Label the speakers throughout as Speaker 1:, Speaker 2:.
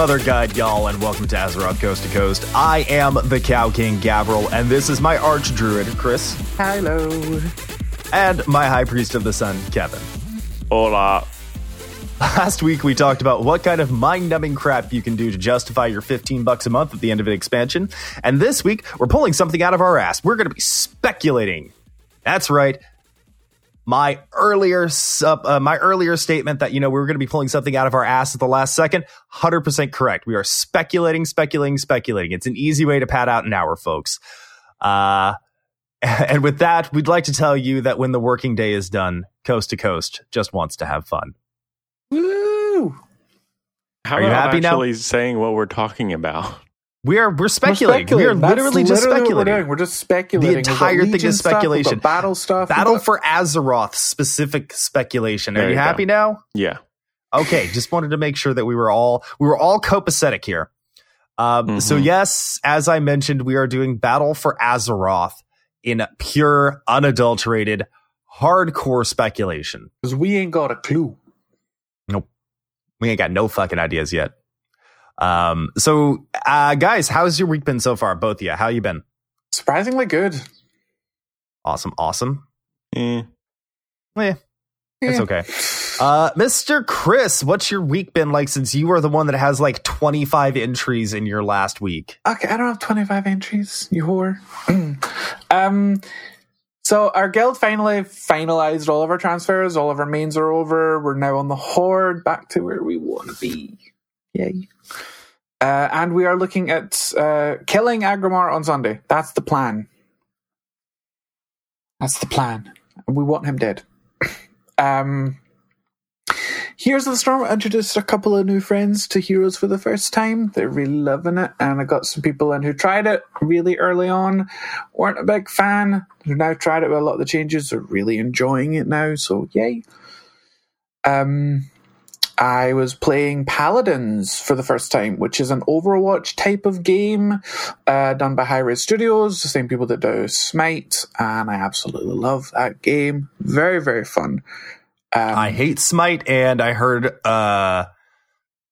Speaker 1: Earth Mother Guide, y'all, and welcome to Azeroth Coast to Coast. I am the Cow King, Gavriil, and this is my Arch Druid, Chris.
Speaker 2: Hello.
Speaker 1: And my High Priest of the Sun, Kevin.
Speaker 3: Hola.
Speaker 1: Last week we talked about what kind of mind-numbing crap you can do to justify your 15 bucks a month at the end of an expansion. And this week we're pulling something out of our ass. We're going to be speculating. That's right. My earlier uh, my earlier statement that you know we were going to be pulling something out of our ass at the last second, 100% correct. We are speculating, speculating, speculating. It's an easy way to pad out an hour, folks. Uh and with that, we'd like to tell you that when the working day is done, Coast to Coast just wants to have fun.
Speaker 2: Woo!
Speaker 3: How
Speaker 1: Are you
Speaker 3: about
Speaker 1: happy now?
Speaker 3: actually saying what we're talking about?
Speaker 1: We are we're speculating. We are
Speaker 2: That's
Speaker 1: literally just
Speaker 2: literally what we're
Speaker 1: speculating.
Speaker 2: doing. We're just speculating.
Speaker 1: The entire thing is
Speaker 2: stuff,
Speaker 1: speculation.
Speaker 2: battle stuff.
Speaker 1: Battle for Azeroth specific speculation. Are
Speaker 3: There
Speaker 1: you
Speaker 3: you go.
Speaker 1: happy now?
Speaker 3: Yeah.
Speaker 1: Okay, just wanted to make sure that we were all we were all copacetic here. Um, So
Speaker 3: Mhm.
Speaker 1: yes, as I mentioned, we are doing Battle for Azeroth in pure, unadulterated, hardcore speculation.
Speaker 2: because we ain't got a clue. Nope.
Speaker 1: We ain't got no fucking ideas yet. Um, so uh, guys, how's your week been so far? Both of you, how you been?
Speaker 2: Surprisingly good.
Speaker 1: Awesome, awesome.
Speaker 3: Eh,
Speaker 1: it's
Speaker 2: Yeah.
Speaker 1: okay. Uh, Mr. Chris, what's your week been like since you are the one that has like 25 entries in your last week?
Speaker 2: Okay, I don't have 25 entries, you whore. um, so our guild finally finalized all of our transfers. All of our mains are over. We're now on the horde, back to where we want to be. Yay. Uh, and we are looking at uh, killing Aggramar on Sunday. That's the plan. That's the plan. We want him dead. um, Heroes of the Storm introduced a couple of new friends to Heroes for the first time. They're really loving it, and I got some people in who tried it really early on, weren't a big fan, who now tried it with a lot of the changes, are really enjoying it now, so yay. Um, I was playing Paladins for the first time, which is an Overwatch type of game uh, done by Hi-Rez Studios, the same people that do Smite, and I absolutely love that game. Very, very fun. Um,
Speaker 1: I hate Smite, and I heard uh,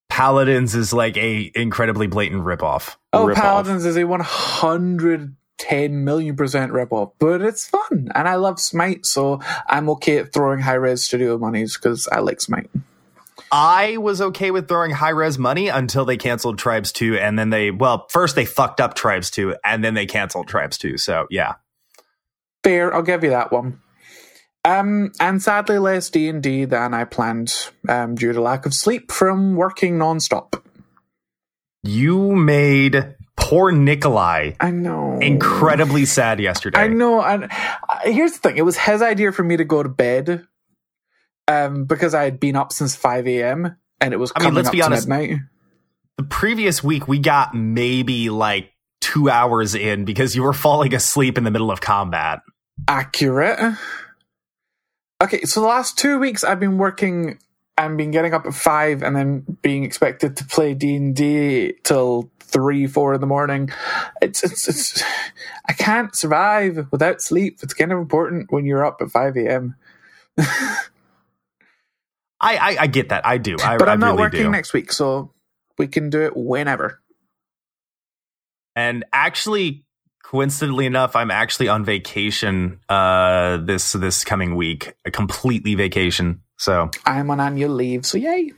Speaker 1: Paladins is like a incredibly blatant ripoff.
Speaker 2: Oh,
Speaker 3: rip-off.
Speaker 2: Paladins is a 110 million percent ripoff, but it's fun. And I love Smite, so I'm okay at throwing Hi-Rez studio monies because I like Smite.
Speaker 1: I was okay with throwing Hi-Rez money until they canceled Tribes 2, and then they, well, first they fucked up Tribes 2, and then they canceled Tribes 2. So, yeah.
Speaker 2: Fair, I'll give you that one. Um, and sadly less D&D than I planned um, due to lack of sleep from working non-stop.
Speaker 1: You made poor Nikolai
Speaker 2: I know.
Speaker 1: incredibly sad yesterday.
Speaker 2: I know, and uh, here's the thing: it was his idea for me to go to bed, um, because I had been up since five a.m. and it was
Speaker 1: I mean,
Speaker 2: coming
Speaker 1: let's
Speaker 2: up
Speaker 1: be
Speaker 2: to
Speaker 1: honest.
Speaker 2: midnight.
Speaker 1: The previous week, we got maybe like two hours in because you were falling asleep in the middle of combat.
Speaker 2: accurate. Okay, so the last two weeks I've been working and been getting up at five and then being expected to play D and D till three, four in the morning. It's, it's it's I can't survive without sleep. It's kind of important when you're up at five a.m.
Speaker 1: I, I, I get that. I do. I,
Speaker 2: But
Speaker 1: I
Speaker 2: I'm not
Speaker 1: really
Speaker 2: working
Speaker 1: do.
Speaker 2: next week, so we can do it whenever.
Speaker 1: And actually, coincidentally enough, I'm actually on vacation uh, this this coming week, a completely vacation. So
Speaker 2: I'm on annual leave, so yay.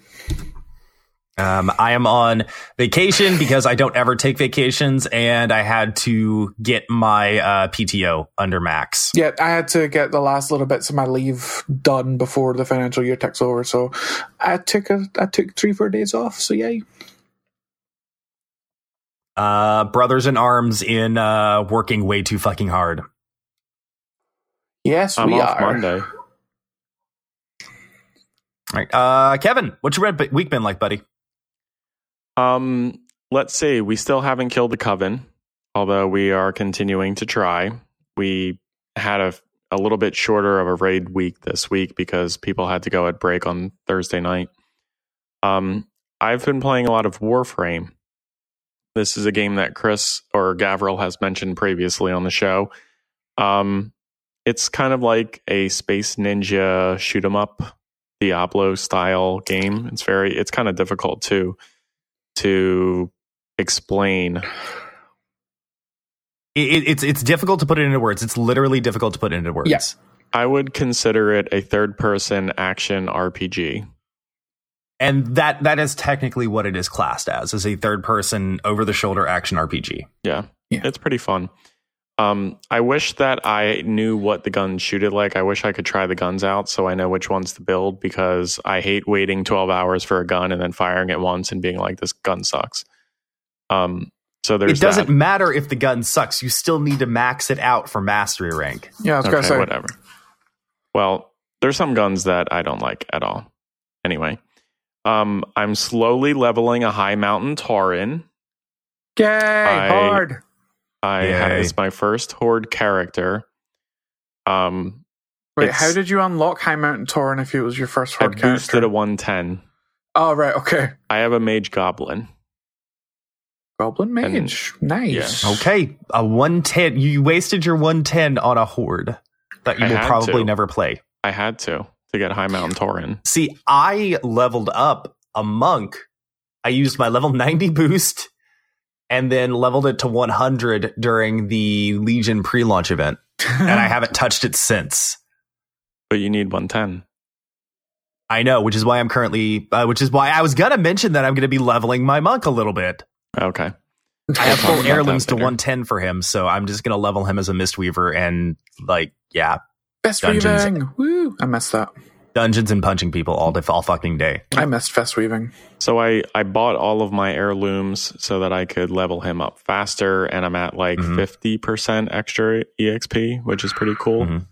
Speaker 1: Um, I am on vacation because I don't ever take vacations, and I had to get my uh, PTO under max.
Speaker 2: Yeah, I had to get the last little bits of my leave done before the financial year takes over, so I took a I took three four days off. So yay.
Speaker 1: Uh, brothers in arms in uh, working way too fucking hard.
Speaker 2: Yes,
Speaker 3: I'm
Speaker 2: we
Speaker 3: off
Speaker 2: are.
Speaker 3: Monday.
Speaker 1: All right, uh, Kevin, what's your red week been like, buddy?
Speaker 3: Um, let's see. We still haven't killed the coven, although we are continuing to try. We had a a little bit shorter of a raid week this week because people had to go at break on Thursday night. Um, I've been playing a lot of Warframe. This is a game that Chris or Gavriil has mentioned previously on the show. Um, it's kind of like a space ninja shoot 'em up Diablo style game. It's very it's kind of difficult to to explain.
Speaker 1: It, it- it's it's difficult to put it into words. It's literally difficult to put it into words.
Speaker 2: Yes.
Speaker 3: I would consider it a third person action RPG.
Speaker 1: And that that is technically what it is classed as, is a third person over the shoulder action RPG.
Speaker 3: Yeah.
Speaker 2: Yeah.
Speaker 3: It's pretty fun. Um, I wish that I knew what the guns shooted like. I wish I could try the guns out so I know which ones to build because I hate waiting 12 hours for a gun and then firing it once and being like, this gun sucks. Um, so there's
Speaker 1: it doesn't
Speaker 3: that.
Speaker 1: matter if the gun sucks. You still need to max it out for mastery rank.
Speaker 2: Yeah, I was gonna
Speaker 3: Okay,
Speaker 2: say.
Speaker 3: whatever. Well, there's some guns that I don't like at all. Anyway, um, I'm slowly leveling a high mountain Tauren.
Speaker 2: Yay,
Speaker 3: I-
Speaker 2: hard.
Speaker 3: I have
Speaker 1: Yay.
Speaker 3: as my first horde character. Um,
Speaker 2: Wait, how did you unlock High Mountain Tauren if it was your first horde
Speaker 3: I
Speaker 2: hard
Speaker 3: boosted
Speaker 2: character?
Speaker 3: a 110.
Speaker 2: oh, right, okay.
Speaker 3: I have a mage goblin.
Speaker 2: Goblin Mage. nice.
Speaker 3: yeah.
Speaker 1: Okay, a 110. You wasted your 110 on a horde that you
Speaker 3: I
Speaker 1: will probably
Speaker 3: to.
Speaker 1: never play.
Speaker 3: I had to to get high mountain Tauren.
Speaker 1: See, I leveled up a monk. I used my level 90 boost and then leveled it to 100 during the Legion pre launch event. And I haven't touched it since.
Speaker 3: But you need 110.
Speaker 1: I know, which is why I'm currently, uh, which is why I was going to mention that I'm going to be leveling my monk a little bit.
Speaker 3: Okay.
Speaker 1: I have full heirlooms to 110 for him, so I'm just going to level him as a Mistweaver and, like, yeah,
Speaker 2: Best
Speaker 1: Dungeons.
Speaker 2: weaving. Woo. I messed that.
Speaker 1: Dungeons and punching people all, day, all fucking day.
Speaker 2: I missed fist weaving.
Speaker 3: So I, I bought all of my heirlooms so that I could level him up faster, and I'm at like
Speaker 1: Mhm.
Speaker 3: 50% extra EXP, which is pretty cool.
Speaker 1: Mhm.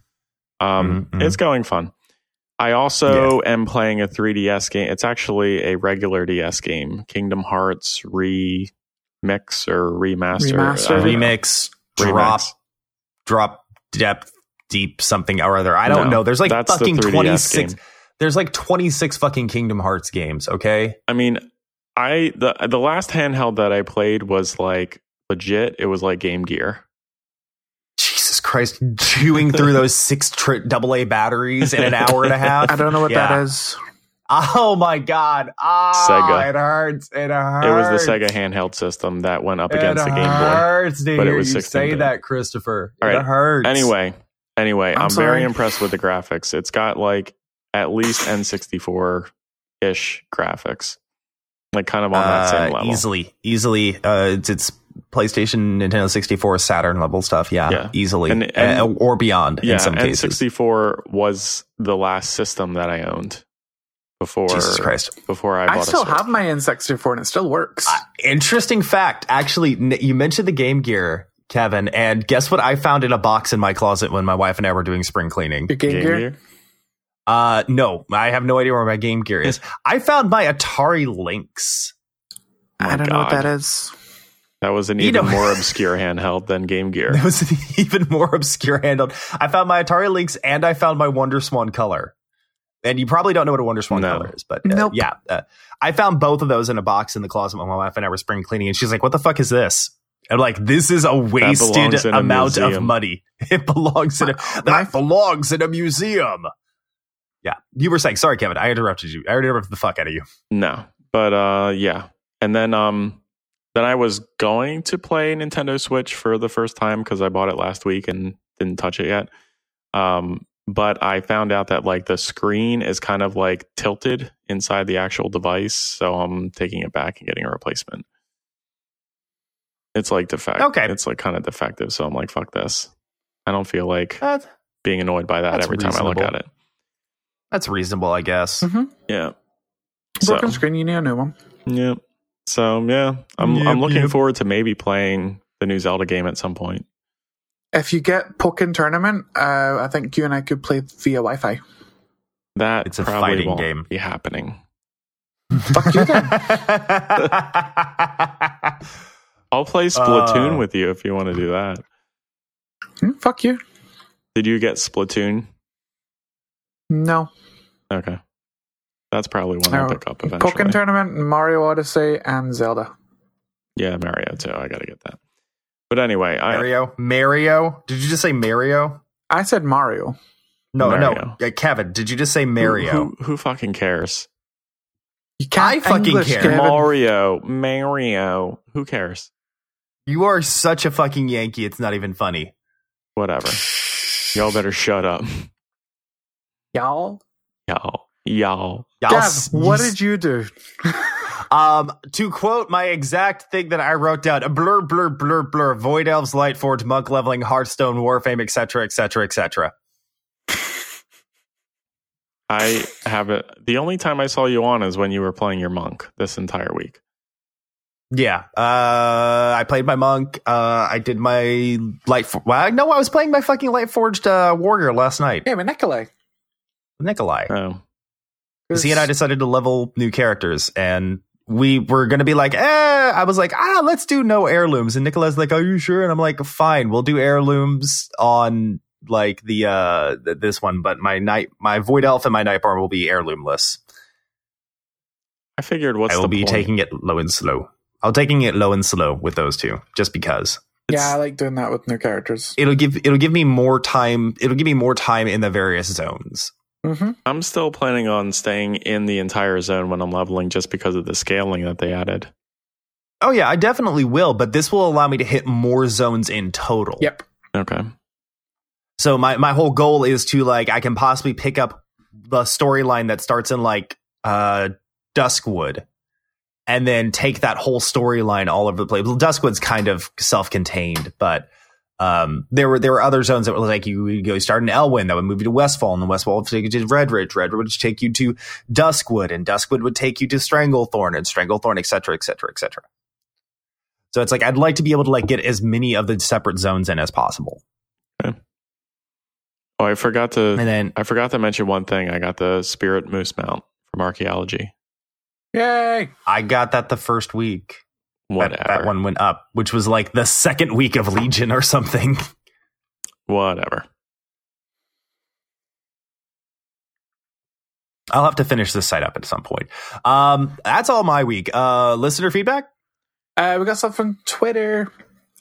Speaker 3: Um,
Speaker 1: Mhm, mhm.
Speaker 3: It's going fun. I also am playing a 3DS game. It's actually a regular DS game, Kingdom Hearts Remix or Remaster.
Speaker 2: Remaster.
Speaker 3: I.
Speaker 1: Remix, drop,
Speaker 3: Remix.
Speaker 1: drop, depth, deep, something or other. I don't
Speaker 3: No,
Speaker 1: know. There's like
Speaker 3: that's the
Speaker 1: fucking 26.
Speaker 3: game.
Speaker 1: There's like 26 fucking Kingdom Hearts games, okay?
Speaker 3: I mean, I the the last handheld that I played was like legit. It was like Game Gear.
Speaker 1: Jesus Christ, chewing through those six tri- double A batteries in an hour and a half.
Speaker 2: I don't know what
Speaker 1: Yeah.
Speaker 2: that is.
Speaker 1: Oh my god. Ah,
Speaker 3: Sega.
Speaker 1: it hurts. It hurts.
Speaker 3: It was the Sega handheld system that went up against
Speaker 1: it
Speaker 3: the Game Boy.
Speaker 1: hurts to
Speaker 3: but it
Speaker 1: hear
Speaker 3: was
Speaker 1: you say that, Christopher.
Speaker 3: All
Speaker 1: it
Speaker 3: right.
Speaker 1: hurts.
Speaker 3: Anyway, anyway,
Speaker 2: I'm
Speaker 3: I'm, very impressed with the graphics. It's got like at least N64 ish graphics, like kind of on that same
Speaker 1: Uh,
Speaker 3: level.
Speaker 1: Easily, easily. Uh, it's, it's PlayStation, Nintendo 64, Saturn level stuff. Yeah,
Speaker 3: Yeah.
Speaker 1: easily.
Speaker 3: And- and-
Speaker 1: Uh, or beyond
Speaker 3: Yeah,
Speaker 1: in some cases.
Speaker 3: N64 was the last system that I owned before
Speaker 1: Jesus Christ.
Speaker 3: before I bought
Speaker 2: I still
Speaker 3: a
Speaker 2: have my N64 and it still works.
Speaker 1: Uh, interesting fact. Actually, n- you mentioned the Game Gear, Kevin, and guess what I found in a box in my closet when my wife and I were doing spring cleaning?
Speaker 2: Your Game,
Speaker 3: Game
Speaker 2: Gear?
Speaker 3: Gear?
Speaker 1: Uh, no, I have no idea where my Game Gear is. I found my Atari Lynx.
Speaker 3: My
Speaker 2: I don't know what that is.
Speaker 3: That was an
Speaker 1: You
Speaker 3: even
Speaker 1: know-
Speaker 3: more obscure handheld than Game Gear.
Speaker 1: That was an even more obscure handheld. I found my Atari Lynx and I found my WonderSwan color. And you probably don't know what a WonderSwan
Speaker 3: No.
Speaker 1: color is, but uh,
Speaker 2: Nope.
Speaker 1: yeah, uh, I found both of those in a box in the closet when my wife and I were spring cleaning, and she's like, "What the fuck is this?" I'm like, "This is a wasted
Speaker 3: in a
Speaker 1: amount of money. It belongs in a that belongs in a museum." Yeah, you were saying. Sorry, Kevin. I interrupted you. I already interrupted the fuck out of you.
Speaker 3: No, but uh, yeah. And then um, then I was going to play Nintendo Switch for the first time because I bought it last week and didn't touch it yet. Um, but I found out that like the screen is kind of like tilted inside the actual device, so I'm taking it back and getting a replacement. It's like defective.
Speaker 1: Okay.
Speaker 3: it's like kind of defective. So I'm like, fuck this. I don't feel like
Speaker 1: That,
Speaker 3: being annoyed by that
Speaker 1: That's
Speaker 3: every time I look at it.
Speaker 1: that's reasonable, I guess.
Speaker 2: Mm-hmm.
Speaker 3: Yeah. So,
Speaker 2: Broken screen, you need a new one.
Speaker 3: yeah. So yeah, I'm
Speaker 1: Yep,
Speaker 3: I'm looking
Speaker 1: yep.
Speaker 3: forward to maybe playing the new Zelda game at some point.
Speaker 2: If you get Pokken Tournament, uh, I think you and I could play via Wi Fi.
Speaker 3: That
Speaker 1: It's a
Speaker 3: probably
Speaker 1: fighting
Speaker 3: won't
Speaker 1: game.
Speaker 3: be happening.
Speaker 2: Fuck you then.
Speaker 3: I'll play Splatoon
Speaker 1: Uh.
Speaker 3: with you if you want to do that.
Speaker 2: Hmm, Fuck you.
Speaker 3: Did you get Splatoon?
Speaker 2: No.
Speaker 3: Okay. That's probably one I'll
Speaker 2: No.
Speaker 3: pick up eventually.
Speaker 2: Pokken Tournament, Mario Odyssey, and Zelda.
Speaker 3: yeah, Mario too. I got to get that. But anyway, I,
Speaker 1: Mario, Mario. Did you just say Mario?
Speaker 2: I said Mario.
Speaker 1: No,
Speaker 3: Mario.
Speaker 1: no, yeah, Kevin. Did you just say
Speaker 3: who,
Speaker 1: Mario?
Speaker 3: who, who fucking cares?
Speaker 2: You can't
Speaker 1: I fucking
Speaker 2: English,
Speaker 1: care.
Speaker 2: Kevin.
Speaker 3: Mario, Mario. Who cares?
Speaker 1: You are such a fucking Yankee. It's not even funny.
Speaker 3: Whatever. Y'all better shut up.
Speaker 2: Y'all.
Speaker 3: Y'all. Y'all.
Speaker 1: Y'all
Speaker 2: Gav, what did you do?
Speaker 1: Um, to quote my exact thing that I wrote down: blur, blur, blur, blur. Void elves, light forge, monk leveling, Hearthstone, Warframe, etc., etc., etc.
Speaker 3: I have it. The only time I saw you on is when you were playing your monk this entire week.
Speaker 1: Yeah. Uh, I played my monk. Uh, I did my light. For- well, no, I was playing my fucking light forged uh, warrior last night.
Speaker 2: Yeah, but Nikolai.
Speaker 1: Nikolai.
Speaker 3: Oh,
Speaker 1: Because he and I decided to level new characters, and we were going to be like, eh. I was like, ah, let's do no heirlooms. And Nikolai's like, are you sure? And I'm like, fine, we'll do heirlooms on like the uh th- this one, but my night, my void elf and my Nightborne will be heirloomless.
Speaker 3: I figured what's
Speaker 1: I will
Speaker 3: the
Speaker 1: be
Speaker 3: point?
Speaker 1: taking it low and slow. I'll taking it low and slow with those two, just because.
Speaker 2: Yeah, I like doing that with new characters.
Speaker 1: it'll give it'll give me more time. It'll give me more time in the various zones.
Speaker 2: hmm
Speaker 3: I'm still planning on staying in the entire zone when I'm leveling just because of the scaling that they added.
Speaker 1: Oh yeah, I definitely will, but this will allow me to hit more zones in total.
Speaker 2: Yep.
Speaker 3: Okay.
Speaker 1: So my my whole goal is to like I can possibly pick up the storyline that starts in like uh Duskwood and then take that whole storyline all over the place. Well, Duskwood's kind of self-contained, but um there were there were other zones that were like you would go start in Elwynn that would move you to Westfall and then Westfall would take you to Redridge, Redridge would take you to Duskwood and Duskwood would take you to Stranglethorn and Stranglethorn, et cetera, et cetera, et cetera. So it's like I'd like to be able to like get as many of the separate zones in as possible.
Speaker 3: Oh, I forgot to.
Speaker 1: And then
Speaker 3: I forgot to mention one thing. I got the spirit moose mount from archaeology.
Speaker 2: Yay!
Speaker 1: I got that the first week. That,
Speaker 3: Whatever.
Speaker 1: that one went up, which was like the second week of Legion or something.
Speaker 3: Whatever.
Speaker 1: I'll have to finish this site up at some point. Um, that's all my week. Uh, listener feedback.
Speaker 2: Uh, we got stuff from Twitter.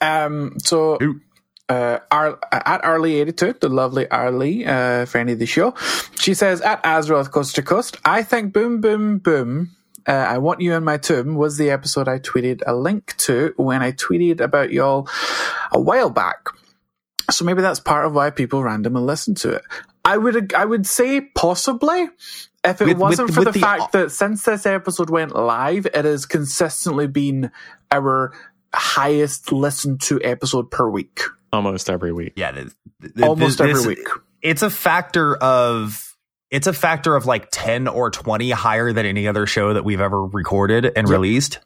Speaker 2: Um, so
Speaker 1: Ooh.
Speaker 2: uh, Ar- at Arlie82, the lovely Arlie, uh, friend of the show, she says at Azeroth Coast to Coast, I think Boom Boom Boom. Uh, I want you in my tomb was the episode I tweeted a link to when I tweeted about y'all a while back. So maybe that's part of why people randomly listen to it. I would I would say possibly if it
Speaker 1: With- with-
Speaker 2: wasn't for
Speaker 1: with
Speaker 2: the,
Speaker 1: the-
Speaker 2: fact that since this episode went live, it has consistently been our highest listened to episode per week.
Speaker 3: Almost every week.
Speaker 1: Yeah, th- th-
Speaker 2: Almost
Speaker 1: this-
Speaker 2: every week.
Speaker 1: It's a factor of it's a factor of like ten or twenty higher than any other show that we've ever recorded and
Speaker 2: Yep.
Speaker 1: released.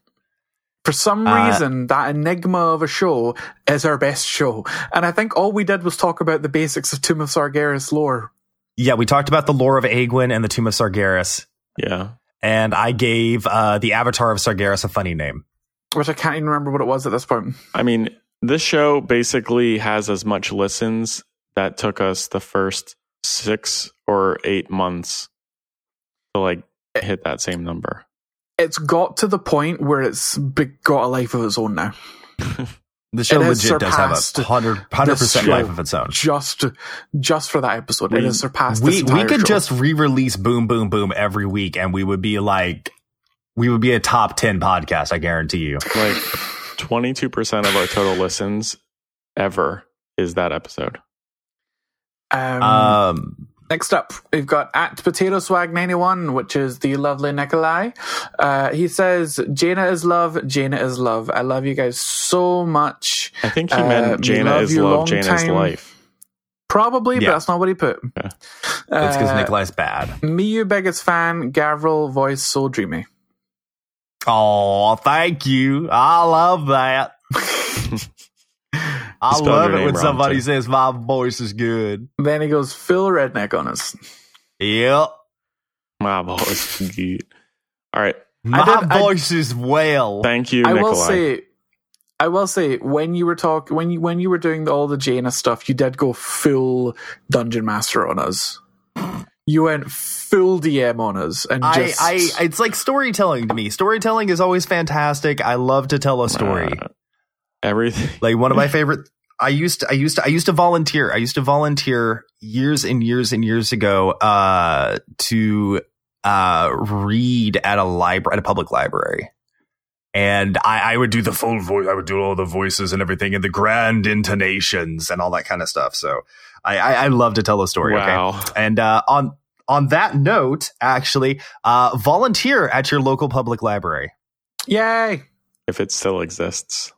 Speaker 2: For some
Speaker 1: Uh,
Speaker 2: reason, that enigma of a show is our best show. And I think all we did was talk about the basics of Tomb of Sargeras lore.
Speaker 1: Yeah, we talked about the lore of Aegwynn and the Tomb of Sargeras,
Speaker 3: Yeah.
Speaker 1: and I gave uh, the Avatar of Sargeras a funny name.
Speaker 2: Which I can't even remember what it was at this point.
Speaker 3: I mean, this show basically has as much listens that took us the first six or eight months to like hit that same number.
Speaker 2: It's got to the point where it's got a life of its own now.
Speaker 1: The show
Speaker 2: It
Speaker 1: legit does have a hundred percent life of its own.
Speaker 2: Just, just for that episode, it
Speaker 3: We-
Speaker 2: has surpassed.
Speaker 1: we
Speaker 2: this
Speaker 1: we could
Speaker 2: show.
Speaker 1: just re-release boom boom boom every week and we would be like we would be a top 10 podcast i guarantee you
Speaker 3: Like 22% of our total listens ever is that episode.
Speaker 2: Um,
Speaker 1: um
Speaker 2: Next up, we've got at Potato Swag 91, which is the lovely Nikolai. Uh, he says, Jaina is love, Jaina is love. I love you guys so much.
Speaker 3: I think he
Speaker 2: Uh,
Speaker 3: meant
Speaker 2: we
Speaker 3: Jaina is love,
Speaker 2: long
Speaker 3: Jaina's
Speaker 2: time.
Speaker 3: life.
Speaker 2: Probably,
Speaker 1: Yeah.
Speaker 2: but that's not what he put.
Speaker 3: Okay.
Speaker 1: it's because
Speaker 2: Uh,
Speaker 1: nikolai's bad
Speaker 2: Me, you biggest fan, Gavriil, voice so dreamy.
Speaker 1: oh thank you i love that i
Speaker 3: spelled
Speaker 1: love it when somebody
Speaker 3: too.
Speaker 1: says my voice is good
Speaker 2: Then he goes full redneck on us.
Speaker 1: yep
Speaker 3: My voice is good. All right.
Speaker 1: my
Speaker 2: did- I-
Speaker 1: voice is well
Speaker 3: Thank you,
Speaker 2: I
Speaker 3: Nikolai.
Speaker 2: will say, I will say, when you were talk, when you when you were doing all the Jaina stuff, you did go full dungeon master on us. You went full DM on us, and
Speaker 1: I,
Speaker 2: just
Speaker 1: I, it's like storytelling to me. Storytelling is always fantastic. I love to tell a story.
Speaker 3: Uh, everything.
Speaker 1: like one of my favorite i used to i used to i used to volunteer i used to volunteer years and years and years ago uh to uh, read at a library, at a public library. And I, I would do the full voice. I would do all the voices and everything and the grand intonations and all that kind of stuff. So I, I, I love to tell the story.
Speaker 3: Wow.
Speaker 1: Okay. And, uh, on, on that note, actually, uh, volunteer at your local public library.
Speaker 2: Yay!
Speaker 3: If it still exists.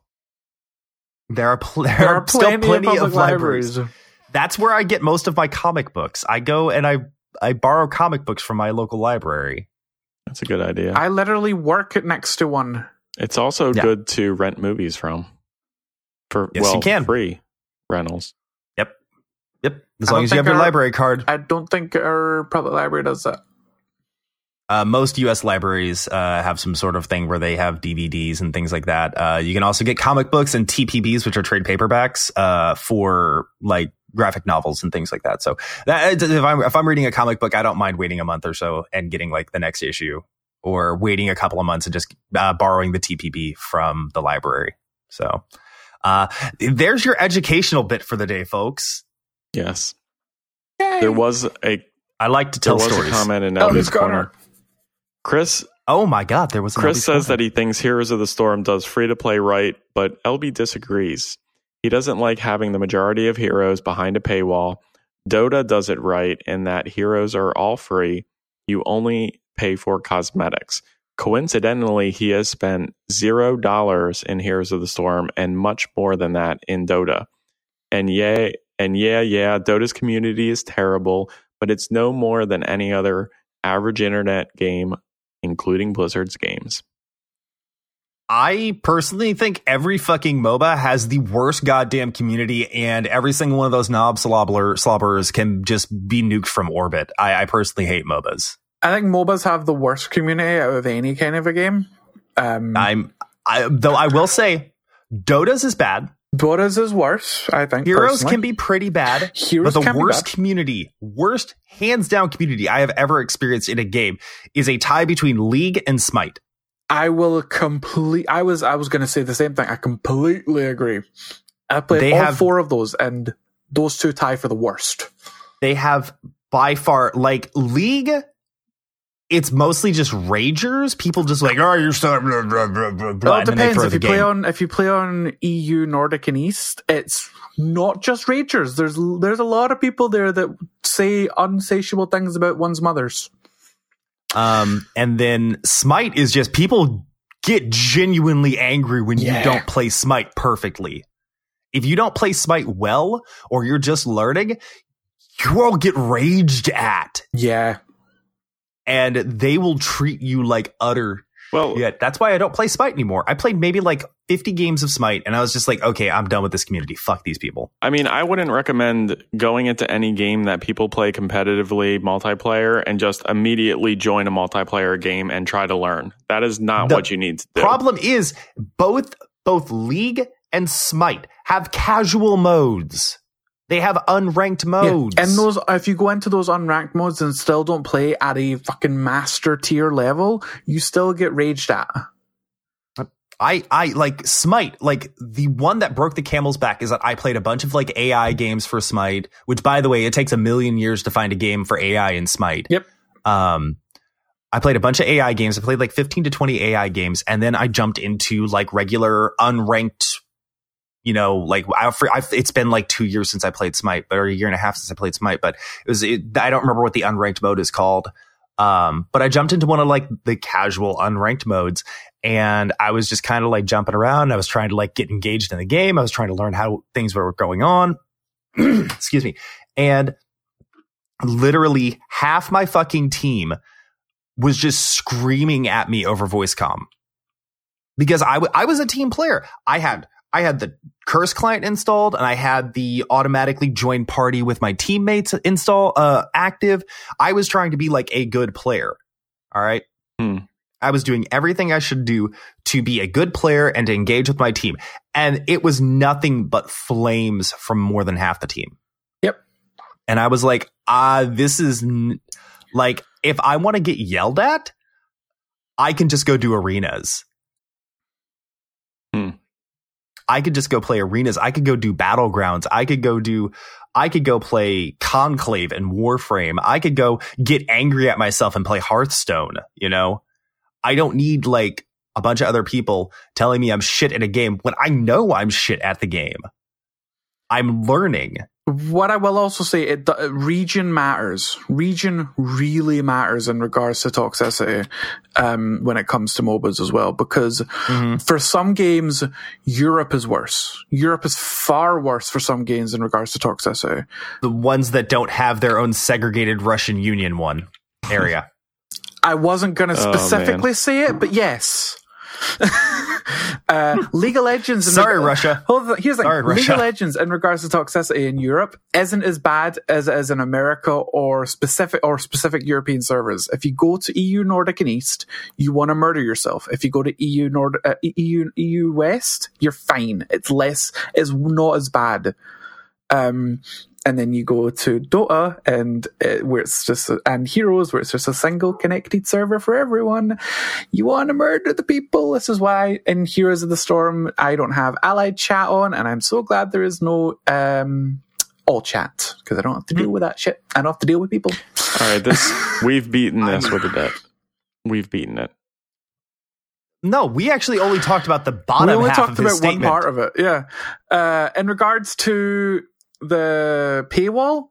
Speaker 1: There are, pl- there
Speaker 2: There
Speaker 1: are
Speaker 2: are
Speaker 1: still
Speaker 2: plenty,
Speaker 1: plenty
Speaker 2: of,
Speaker 1: of, libraries.
Speaker 2: libraries.
Speaker 1: That's where I get most of my comic books. I go and I, I borrow comic books from my local library.
Speaker 3: That's a good idea.
Speaker 2: I literally work next to one.
Speaker 3: it's also
Speaker 1: Yeah.
Speaker 3: good to rent movies from. For
Speaker 1: Yes,
Speaker 3: well,
Speaker 1: you can.
Speaker 3: free rentals.
Speaker 1: Yep. Yep.
Speaker 2: As
Speaker 1: long as you have
Speaker 2: think
Speaker 1: your
Speaker 2: our-
Speaker 1: library card.
Speaker 2: I don't think our public library does that.
Speaker 1: Uh, most U.S. libraries uh, have some sort of thing where they have DVDs and things like that. Uh, you can also get comic books and TPBs, which are trade paperbacks, uh, for like graphic novels and things like that. So that, if I'm if I'm reading a comic book, I don't mind waiting a month or so and getting like the next issue, or waiting a couple of months and just uh, borrowing the TPB from the library. So uh, there's your educational bit for the day, folks.
Speaker 3: Yes.
Speaker 2: Yay!
Speaker 3: There was a
Speaker 1: I like to
Speaker 3: there
Speaker 1: tell
Speaker 3: was
Speaker 1: stories.
Speaker 3: a comment in
Speaker 2: Elvis
Speaker 3: Elvis corner.
Speaker 2: Corner.
Speaker 3: Chris
Speaker 1: Oh my God, there was
Speaker 3: Chris says that he thinks Heroes of the Storm does free to play right, but LB disagrees. He doesn't like having the majority of heroes behind a paywall. Dota does it right in that heroes are all free. You only pay for cosmetics. Coincidentally, he has spent zero dollars in Heroes of the Storm and much more than that in Dota. And yeah, and yeah, yeah, Dota's community is terrible, but it's no more than any other average internet game, including Blizzard's games.
Speaker 1: I personally think every fucking MOBA has the worst goddamn community, and every single one of those knob slobber slobbers can just be nuked from orbit. I, I personally hate MOBAs.
Speaker 2: I think MOBAs have the worst community out of any kind of a game. Um,
Speaker 1: I'm, I, though I will say, Dota's is bad.
Speaker 2: Dota's is worse, I think.
Speaker 1: Heroes
Speaker 2: personally.
Speaker 1: can be pretty bad,
Speaker 2: Heroes
Speaker 1: but the
Speaker 2: can be
Speaker 1: worst
Speaker 2: bad.
Speaker 1: community, worst hands down community I have ever experienced in a game is a tie between League and Smite.
Speaker 2: I will complete. I was I was going to say the same thing. I completely agree. I played
Speaker 1: They
Speaker 2: all
Speaker 1: have-
Speaker 2: four of those, and those two tie for the worst.
Speaker 1: they have by far like league it's mostly just ragers people just like oh you're so blah, blah, blah, blah,
Speaker 2: Well, it
Speaker 1: and then they
Speaker 2: depends. If you play on if you play on EU Nordic and East, it's not just ragers. There's there's a lot of people there that say unsatiable things about one's mothers.
Speaker 1: um and then smite is just people get genuinely angry when
Speaker 2: Yeah.
Speaker 1: you don't play smite perfectly if you don't play smite well or you're just learning you all get raged at
Speaker 2: Yeah,
Speaker 1: and they will treat you like utter
Speaker 3: Well,
Speaker 1: Yeah, that's why I don't play Smite anymore. I played maybe like 50 games of Smite and I was just like, okay, I'm done with this community. Fuck these people.
Speaker 3: I mean, I wouldn't recommend going into any game that people play competitively multiplayer and just immediately join a multiplayer game and try to learn. That is not
Speaker 1: The
Speaker 3: what you need to do.
Speaker 1: Problem is both both League and Smite have casual modes. They have unranked modes.
Speaker 2: Yeah. And those, if you go into those unranked modes and still don't play at a fucking master tier level, you still get raged at.
Speaker 1: I I like Smite, like the one that broke the camel's back is that I played a bunch of like AI games for Smite, which by the way, it takes a million years to find a game for AI in Smite.
Speaker 2: Yep.
Speaker 1: Um I played a bunch of AI games. I played like 15 to 20 AI games and then I jumped into like regular unranked you know, like I, it's been like two years since I played Smite, but or a year and a half since I played Smite, but it was, it, I don't remember what the unranked mode is called. Um, but I jumped into one of like the casual unranked modes and I was just kind of like jumping around. I was trying to like get engaged in the game. I was trying to learn how things were going on. Excuse me. And literally half my fucking team was just screaming at me over voice com because I, w- I was a team player. I had I had the curse client installed and I had the automatically join party with my teammates install uh, active. I was trying to be like a good player. All right.
Speaker 3: Hmm.
Speaker 1: I was doing everything I should do to be a good player and to engage with my team. And it was nothing but flames from more than half the team.
Speaker 2: Yep.
Speaker 1: And I was like, ah, this is n- like, if I want to get yelled at, I can just go do arenas.
Speaker 3: Hmm.
Speaker 1: I could just go play arenas. I could go do battlegrounds. I could go do I could go play Conclave and Warframe. I could go get angry at myself and play Hearthstone, you know? I don't need like a bunch of other people telling me I'm shit at a game when I know I'm shit at the game. I'm learning.
Speaker 2: What I will also say, it the region matters. Region really matters in regards to toxicity um, when it comes to MOBAs as well, because
Speaker 1: Mm-hmm.
Speaker 2: for some games, Europe is worse. Europe is far worse for some games in regards to toxicity.
Speaker 1: The ones that don't have their own segregated Russian Union one area.
Speaker 2: I wasn't going to
Speaker 3: Oh,
Speaker 2: specifically say it, but yes. uh, League of Legends. in
Speaker 1: Sorry, Russia.
Speaker 2: Here's the
Speaker 1: Sorry.
Speaker 2: League
Speaker 1: Russia.
Speaker 2: of Legends, in regards to toxicity in Europe, isn't as bad as it is in America or specific or specific European servers. If you go to EU Nordic and East, you want to murder yourself. If you go to EU Nord, uh, EU EU West, you're fine. It's less. It's not as bad. Um, and then you go to Dota and uh, where it's just and Heroes where it's just a single connected server for everyone. You want to murder the people. This is why in Heroes of the Storm I don't have allied chat on, and I'm so glad there is no um all chat because I don't have to deal with that shit. I don't have to deal with people.
Speaker 3: All right, this we've beaten this with a debt. We've beaten it.
Speaker 1: No, we actually only talked about the bottom
Speaker 2: we only
Speaker 1: half
Speaker 2: talked
Speaker 1: of
Speaker 2: about
Speaker 1: his
Speaker 2: one part of it. Yeah. Uh, in regards to the paywall,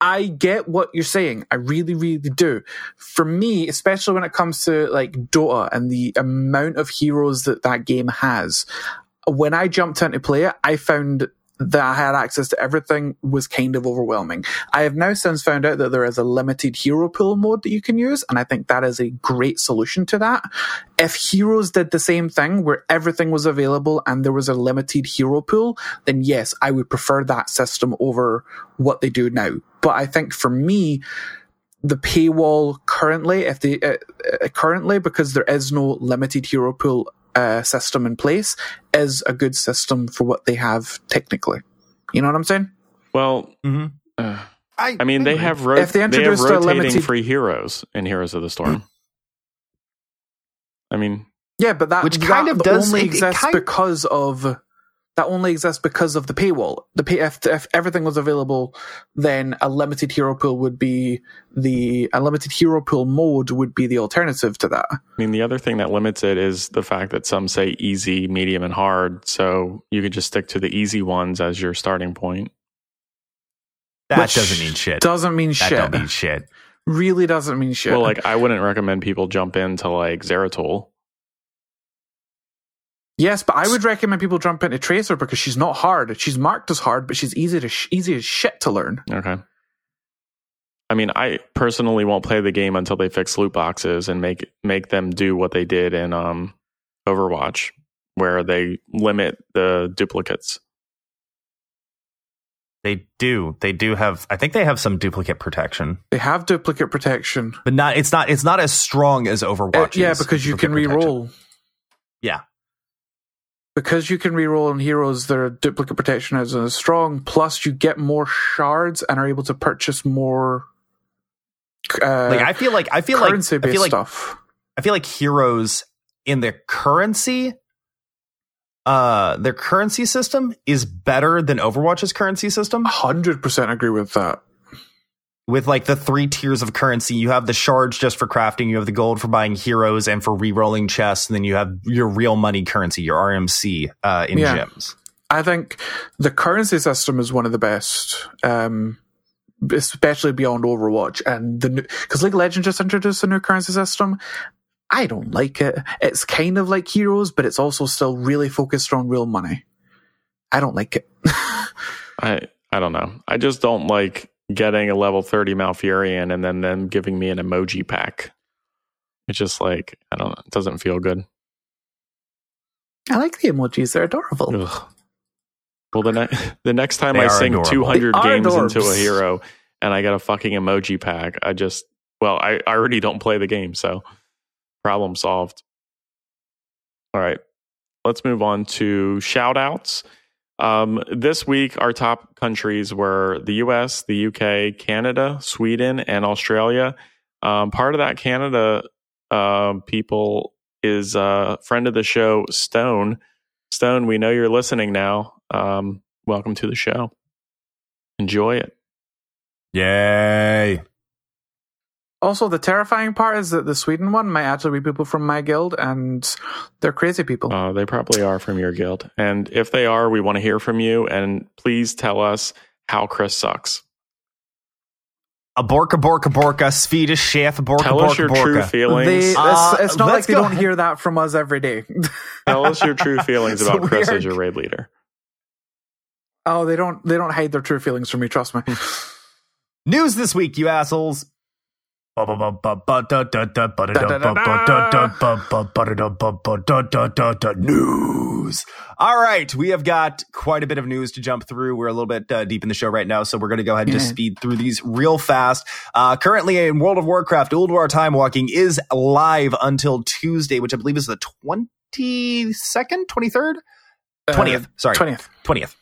Speaker 2: I get what you're saying. I really, really do. For me, especially when it comes to like Dota and the amount of heroes that that game has, when I jumped in to play it, I found that I had access to everything was kind of overwhelming. I have now since found out that there is a limited hero pool mode that you can use, and I think that is a great solution to that. If heroes did the same thing where everything was available and there was a limited hero pool, then yes, I would prefer that system over what they do now. But I think for me, the paywall currently, if they uh, uh, currently because there is no limited hero pool uh, system in place, is a good system for what they have technically. You know what I'm saying?
Speaker 3: Well,
Speaker 1: mm-hmm.
Speaker 3: uh,
Speaker 1: I,
Speaker 3: I mean, they have ro-
Speaker 2: If they
Speaker 3: they have
Speaker 2: introduced a
Speaker 3: rotating
Speaker 2: limited-
Speaker 3: free heroes in Heroes of the Storm. I mean,
Speaker 2: Yeah, but that
Speaker 1: Which
Speaker 2: that
Speaker 1: kind of does-
Speaker 2: only
Speaker 1: it- it
Speaker 2: exists
Speaker 1: kind-
Speaker 2: because of that only exists because of the paywall. The pay, if, if everything was available, then a limited hero pool would be the a limited hero pool mode would be the alternative to that.
Speaker 3: I mean, the other thing that limits it is the fact that some say easy, medium, and hard. So you could just stick to the easy ones as your starting point.
Speaker 1: that
Speaker 2: which
Speaker 1: doesn't mean shit.
Speaker 2: Doesn't mean
Speaker 1: that
Speaker 2: shit.
Speaker 1: don't mean shit.
Speaker 2: really doesn't mean shit.
Speaker 3: Well, like I wouldn't recommend people jump into like Zeratul.
Speaker 2: Yes, but I would recommend people jump into Tracer because she's not hard. She's marked as hard, but she's easy to sh- easy as shit to learn.
Speaker 3: Okay. I mean, I personally won't play the game until they fix loot boxes and make make them do what they did in um, Overwatch, where they limit the duplicates.
Speaker 1: They do. They do have. I think they have some duplicate protection,
Speaker 2: They have duplicate protection.
Speaker 1: but not. It's not. It's not as strong as
Speaker 2: Uh,
Speaker 1: Overwatch.
Speaker 2: yeah, because you can re-roll. Because you can re-roll on heroes, their duplicate protection isn't as strong. Plus, you get more shards and are able to purchase more uh,
Speaker 1: Like I feel like I feel like I feel like
Speaker 2: stuff.
Speaker 1: I feel like heroes in their currency, uh, their currency system is better than Overwatch's currency system.
Speaker 2: Hundred percent agree with that.
Speaker 1: With like the three tiers of currency, you have the shards just for crafting, you have the gold for buying heroes and for re-rolling chests, and then you have your real money currency, your RMC, uh, in
Speaker 2: Yeah.
Speaker 1: gems.
Speaker 2: I think the currency system is one of the best, um, especially beyond Overwatch and the because League of Legends just introduced a new currency system. I don't like it. It's kind of like Heroes, but it's also still really focused on real money. I don't like it.
Speaker 3: I I don't know. I just don't like getting a level thirty Malfurion and then them giving me an emoji pack. It's just like I don't know. It doesn't feel good.
Speaker 2: I like the emojis; they're adorable.
Speaker 3: Ugh. Well, the ne- the next time
Speaker 1: They
Speaker 3: I
Speaker 1: are
Speaker 3: sing
Speaker 1: adorable.
Speaker 3: two hundred
Speaker 2: They
Speaker 3: games into a hero and I get a fucking emoji pack, I just well, I, I already don't play the game, so problem solved. All right, let's move on to shout outs. Um, this week, our top countries were the US, the UK, Canada, Sweden, and Australia. Um, part of that Canada uh, people is a friend of the show, Stone, Stone, we know you're listening now. Um, welcome to the show. Enjoy it.
Speaker 1: Yay.
Speaker 2: Also, the terrifying part is that the Sweden one might actually be people from my guild, and they're crazy people.
Speaker 3: Uh, they probably are from your guild. And if they are, we want to hear from you. And please tell us how Chris sucks.
Speaker 1: A borka borka borka, Swedish chef borka
Speaker 3: Tell
Speaker 1: borka
Speaker 3: us your
Speaker 1: borka.
Speaker 3: true feelings.
Speaker 2: They,
Speaker 1: Uh,
Speaker 2: it's, it's not like they don't
Speaker 1: ahead.
Speaker 2: hear that from us every day.
Speaker 3: Tell us your true feelings
Speaker 1: So
Speaker 3: about Chris
Speaker 1: are-
Speaker 3: as your raid leader.
Speaker 2: oh, they don't. They don't hide their true feelings from me. Trust me.
Speaker 1: News this week, you assholes. News. All right, we have got quite a bit of news to jump through. We're a little bit uh, deep in the show right now, so we're going to go ahead and just speed through these real fast. Uh, currently in World of Warcraft, Ulduar Time Walking is live until Tuesday, which I believe is the 22nd, 23rd? 20th, sorry.
Speaker 2: 20th.
Speaker 1: 20th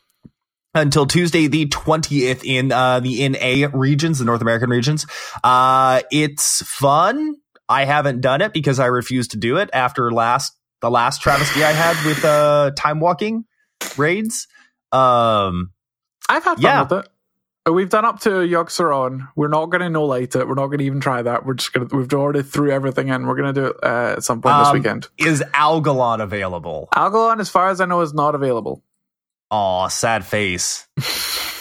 Speaker 1: until Tuesday the 20th in uh, the NA regions, the North American regions. Uh, it's fun. I haven't done it because I refused to do it after last the last travesty I had with uh, time walking raids. Um,
Speaker 2: I've had fun
Speaker 1: Yeah.
Speaker 2: with it. Uh, We've done up to Yogg-Saron. We're not going to no light it. We're not going to even try that. We're just going to. We've already threw everything in. We're going to do it uh, at some point this
Speaker 1: Um,
Speaker 2: weekend.
Speaker 1: is Algalon available?
Speaker 2: Algalon, as far as I know, is not available.
Speaker 1: Aw, sad face.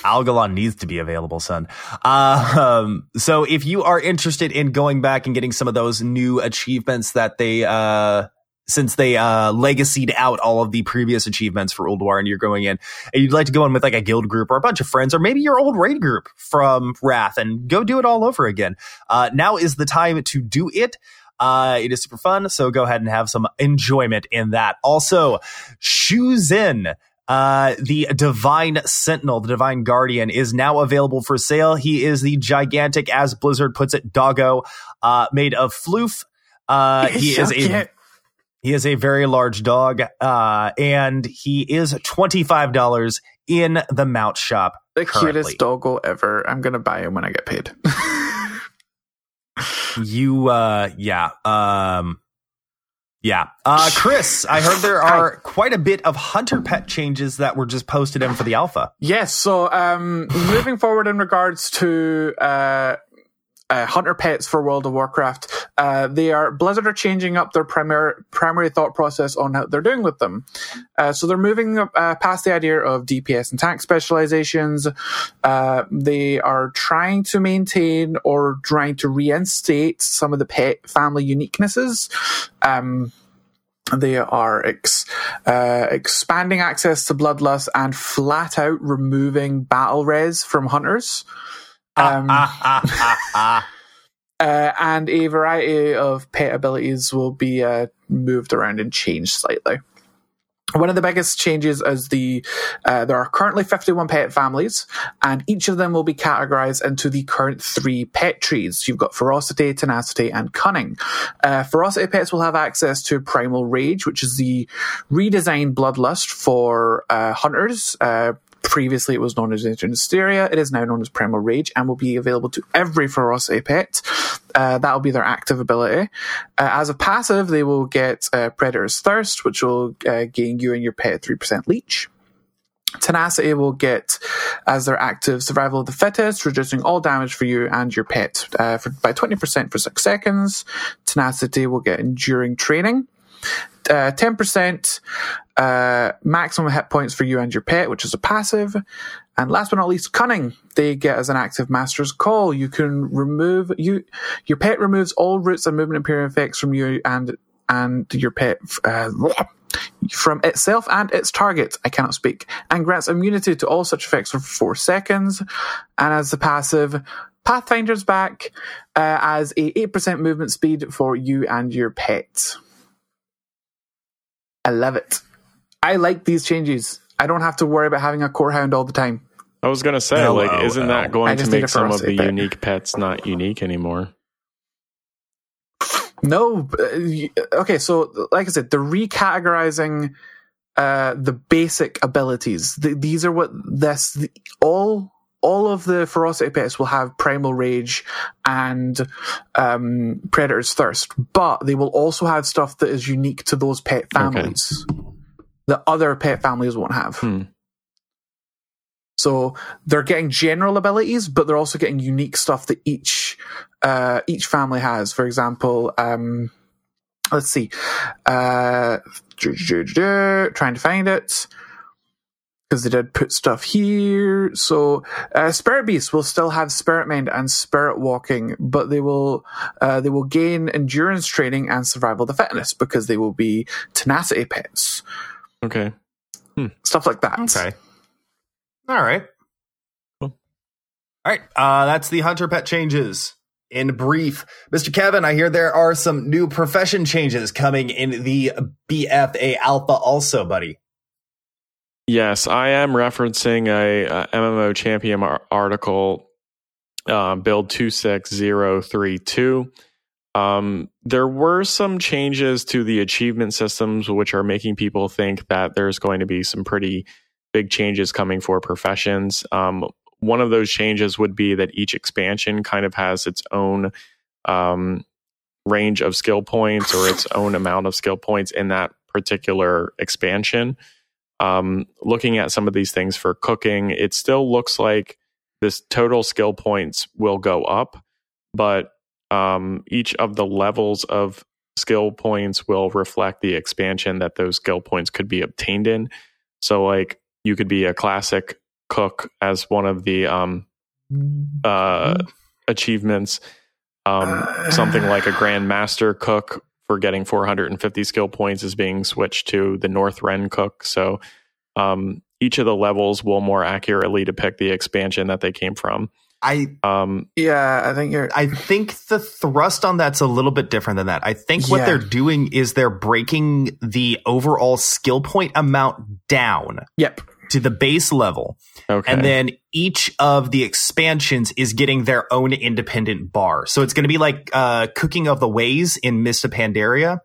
Speaker 1: Algalon needs to be available, son. Uh, um, so if you are interested in going back and getting some of those new achievements that they, uh, since they uh legacied out all of the previous achievements for Ulduar and you're going in and you'd like to go in with like a guild group or a bunch of friends or maybe your old raid group from Wrath and go do it all over again. Uh now is the time to do it. Uh it is super fun, so go ahead and have some enjoyment in that. Also, shoes in uh, the Divine Sentinel, the Divine Guardian, is now available for sale. He is the gigantic, as Blizzard puts it, doggo, uh, made of floof. Uh, he
Speaker 2: So
Speaker 1: is a he is a very large dog, uh, and he is twenty five dollars in the mount shop.
Speaker 2: the
Speaker 1: currently.
Speaker 2: cutest doggo ever. I'm to buy him when I get paid.
Speaker 1: You, uh, yeah, um, yeah. Uh, Chris, I heard there are quite a bit of hunter pet changes that were just posted in for the alpha.
Speaker 2: Yes. So, um, moving forward in regards to uh, uh, hunter pets for World of Warcraft, uh, they are Blizzard are changing up their primary primary thought process on how they're doing with them. Uh, so they're moving up, uh, past the idea of DPS and tank specializations. Uh, they are trying to maintain or trying to reinstate some of the pet family uniquenesses. Um, they are ex, uh, expanding access to bloodlust and flat out removing battle res from hunters. Um, uh, and a variety of pet abilities will be uh, moved around and changed slightly. One of the biggest changes is the uh, there are currently 51 pet families, and each of them will be categorized into the current three pet trees. You've got ferocity, tenacity, and cunning. Uh, ferocity pets will have access to primal rage, which is the redesigned bloodlust for uh, hunters. Previously, it was known as Ancient Hysteria. It is now known as Primal Rage and will be available to every Ferocity pet. Uh, that'll be their active ability. Uh, as a passive, they will get uh, Predator's Thirst, which will uh, gain you and your pet 3% leech. Tenacity will get as their active Survival of the Fittest, reducing all damage for you and your pet uh, for, by 20% for 6 seconds. Tenacity will get Enduring Training. Uh, 10% uh, maximum hit points for you and your pet, which is a passive. And last but not least, cunning. They get as an active master's call. You can remove you. Your pet removes all roots and movement impairing effects from you and and your pet uh, from itself and its target. I cannot speak. And grants immunity to all such effects for four seconds. And as the passive, Pathfinder's back uh, as a eight percent movement speed for you and your pet. I love it. I like these changes. I don't have to worry about having a core hound all the time.
Speaker 3: I was gonna say,
Speaker 1: LOL.
Speaker 3: like, isn't that going to make some of the
Speaker 2: pet.
Speaker 3: unique pets not unique anymore?
Speaker 2: No, uh, okay. So, like I said, they're recategorizing uh, the basic abilities. Th these are what this the, all all of the ferocity pets will have primal rage and um, predator's thirst, but they will also have stuff that is unique to those pet families. that other pet families won't have.
Speaker 3: Hmm.
Speaker 2: So they're getting general abilities, but they're also getting unique stuff that each uh, each family has. For example, um, let's see, uh, trying to find it because they did put stuff here. So uh, spirit beasts will still have spirit mend and spirit walking, but they will uh, they will gain endurance training and survival the fitness because they will be tenacity pets.
Speaker 3: Okay.
Speaker 2: Stuff like that.
Speaker 1: Okay. All right.
Speaker 3: Cool.
Speaker 1: All right. Uh, that's the hunter pet changes. In brief, Mr. Kevin, I hear there are some new profession changes coming in the BFA Alpha, also, buddy.
Speaker 3: Yes, I am referencing a, a MMO Champion article, uh, build 26032. Um, there were some changes to the achievement systems, which are making people think that there's going to be some pretty big changes coming for professions. Um, one of those changes would be that each expansion kind of has its own um, range of skill points or its own amount of skill points in that particular expansion. Um, looking at some of these things for cooking, it still looks like this total skill points will go up, but um, each of the levels of skill points will reflect the expansion that those skill points could be obtained in. So, like, you could be a classic cook as one of the um, uh, achievements. Um, something like a Grand Master cook for getting 450 skill points is being switched to the Northrend cook. So, um, each of the levels will more accurately depict the expansion that they came from.
Speaker 1: I
Speaker 3: Um,
Speaker 2: Yeah, I think you're.
Speaker 1: I think the thrust on that's a little bit different than that. I think what
Speaker 2: Yeah.
Speaker 1: they're doing is they're breaking the overall skill point amount down
Speaker 2: Yep.
Speaker 1: To the base level.
Speaker 3: okay.
Speaker 1: And then each of the expansions is getting their own independent bar. So it's going to be like uh, Cooking of the Ways in Mist of Pandaria,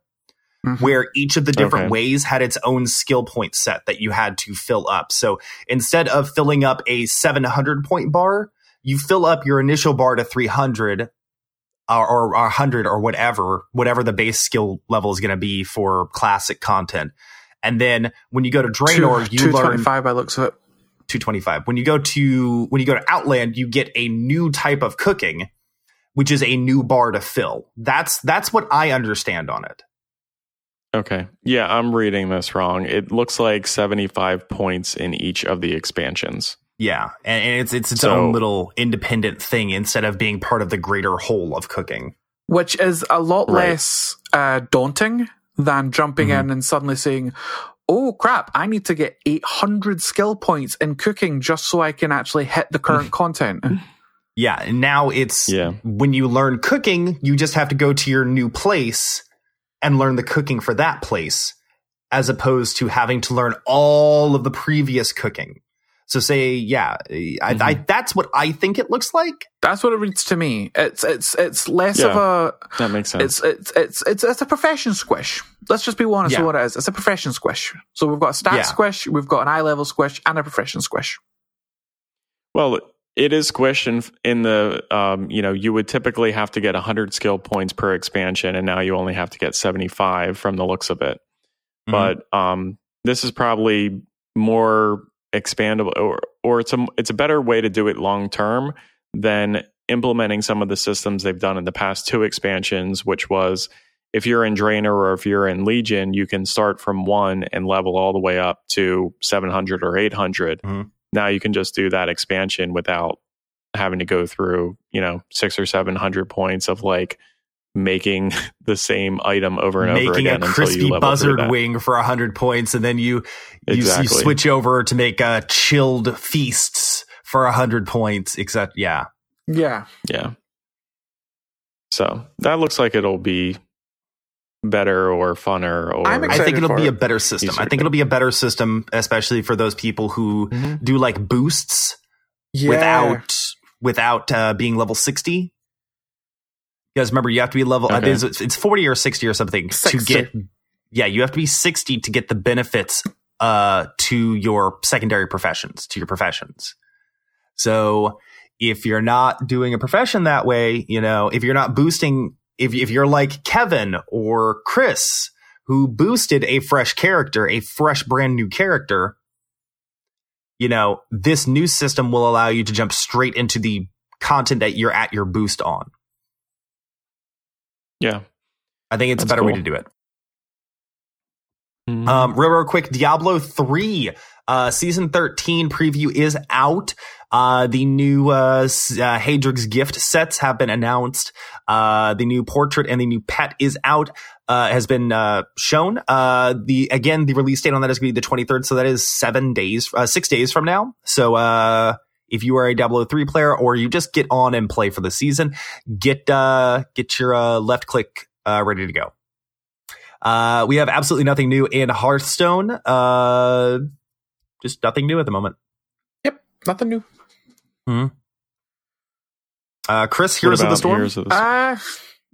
Speaker 2: Mhm.
Speaker 1: where each of the different
Speaker 3: Okay.
Speaker 1: ways had its own skill point set that you had to fill up. So instead of filling up a 700 point bar, you fill up your initial bar to 300 or, or, or 100 or whatever, whatever the base skill level is going to be for classic content. And then when you go to Draenor, you
Speaker 2: two
Speaker 1: learn
Speaker 2: twenty five by looks of it.
Speaker 1: 225. When you go to when you go to Outland, you get a new type of cooking, which is a new bar to fill. That's that's what I understand on it.
Speaker 3: Okay. Yeah, I'm reading this wrong. It looks like 75 points in each of the expansions.
Speaker 1: Yeah, and, and it's it's its
Speaker 3: So-
Speaker 1: own little independent thing instead of being part of the greater whole of cooking.
Speaker 2: which is a lot
Speaker 3: Right.
Speaker 2: less uh, daunting than jumping
Speaker 1: Mhm.
Speaker 2: in and suddenly saying, "Oh crap! I need to get 800 skill points in cooking just so I can actually hit the current content."
Speaker 1: Yeah, and now it's
Speaker 3: Yeah.
Speaker 1: when you learn cooking, you just have to go to your new place and learn the cooking for that place, as opposed to having to learn all of the previous cooking. So say, yeah, I, I, that's what I think it looks like.
Speaker 2: That's what it reads to me. It's it's it's less of a
Speaker 3: That makes sense.
Speaker 2: it's it's it's it's it's a profession squish. Let's just be honest
Speaker 1: Yeah.
Speaker 2: with what it is. It's a profession squish. So we've got a stat
Speaker 1: Yeah.
Speaker 2: squish, we've got an eye level squish, and a profession squish.
Speaker 3: Well, it is squish in, in the, um, you know, you would typically have to get 100 skill points per expansion, and now you only have to get 75 from the looks of it.
Speaker 1: Mhm.
Speaker 3: But um, this is probably more expandable, or, or it's a, it's a better way to do it long term than implementing some of the systems they've done in the past two expansions, which was if you're in Draenor or if you're in Legion, you can start from one and level all the way up to 700 or 800.
Speaker 1: Mhm.
Speaker 3: Now you can just do that expansion without having to go through, you know, six or 700 points of like making the same item over and over again.
Speaker 1: making
Speaker 3: again
Speaker 1: a
Speaker 3: until you
Speaker 1: crispy
Speaker 3: level through
Speaker 1: buzzard wing for 100 points and then you you, you switch over to make uh, chilled feasts for 100 points except yeah
Speaker 2: Yeah.
Speaker 3: Yeah. So that looks like it'll be better or funner or
Speaker 2: I'm
Speaker 1: i think it'll be a better system i think it'll be a better system especially for those people who
Speaker 3: Mhm.
Speaker 1: do like boosts
Speaker 2: Yeah.
Speaker 1: without without uh, being level 60 you guys remember you have to be level uh,
Speaker 3: Okay.
Speaker 1: it's, it's 40 or 60 or something
Speaker 2: 60.
Speaker 1: to get yeah you have to be 60 to get the benefits uh to your secondary professions to your professions so if you're not doing a profession that way you know if you're not boosting if, if you're like kevin or chris who boosted a fresh character, a fresh brand new character, you know, this new system will allow you to jump straight into the content that you're at your boost on.
Speaker 3: Yeah.
Speaker 1: I think it's
Speaker 3: That's
Speaker 1: a better way to do it.
Speaker 3: Mhm.
Speaker 1: Um, real, real quick, Diablo 3, uh, season 13 preview is out. Uh, the new, uh, uh, Haedrig's gift sets have been announced. Uh, the new portrait and the new pet is out, uh, has been, uh, shown. Uh, the, again, the release date on that is going to be the 23rd. So that is seven days, uh, six days from now. So, uh, if you are a Diablo 3 player or you just get on and play for the season, get, uh, get your, uh, left click, uh, ready to go. Uh, we have absolutely nothing new in Hearthstone. Uh, just nothing new at the moment.
Speaker 2: Yep, nothing new.
Speaker 1: Uh, Chris,
Speaker 3: What
Speaker 1: Heroes of the
Speaker 3: about
Speaker 1: Storm.
Speaker 3: Heroes of the Storm?
Speaker 2: Uh,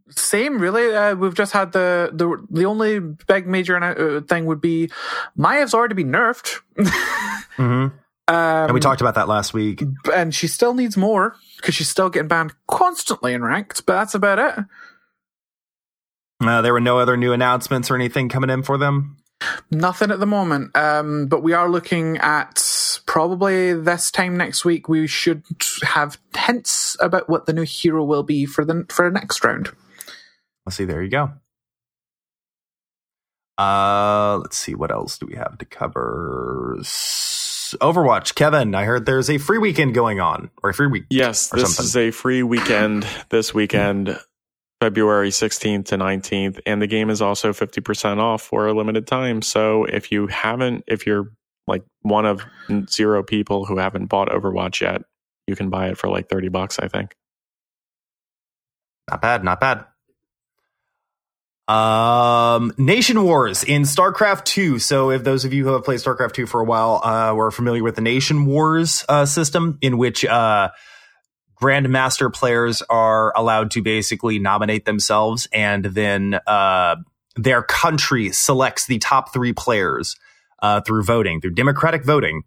Speaker 2: same, really. Uh, we've just had the the the only big major uh, thing would be Maiev's already been nerfed.
Speaker 1: Mhm.
Speaker 2: Um,
Speaker 1: And we talked about that last week.
Speaker 2: and she still needs more because she's still getting banned constantly in ranked. But that's about it.
Speaker 1: Uh, there were no other new announcements or anything coming in for them.
Speaker 2: Nothing at the moment. Um, but we are looking at probably this time next week. We should have hints about what the new hero will be for the for next round.
Speaker 1: Let's see. There you go. Uh, let's see. What else do we have to cover? S- Overwatch, Kevin. I heard there's a free weekend going on, or a free week.
Speaker 3: Yes,
Speaker 1: or
Speaker 3: this
Speaker 1: something.
Speaker 3: is a free weekend this weekend, February 16th to 19th. And the game is also 50% off for a limited time. So if you haven't, if you're like one of zero people who haven't bought Overwatch yet, you can buy it for like 30 bucks, I think.
Speaker 1: Not bad, not bad. Um, Nation Wars in StarCraft 2. So, if those of you who have played StarCraft 2 for a while, uh, were familiar with the Nation Wars, uh, system in which, uh, Grandmaster players are allowed to basically nominate themselves and then, uh, their country selects the top three players, uh, through voting, through democratic voting,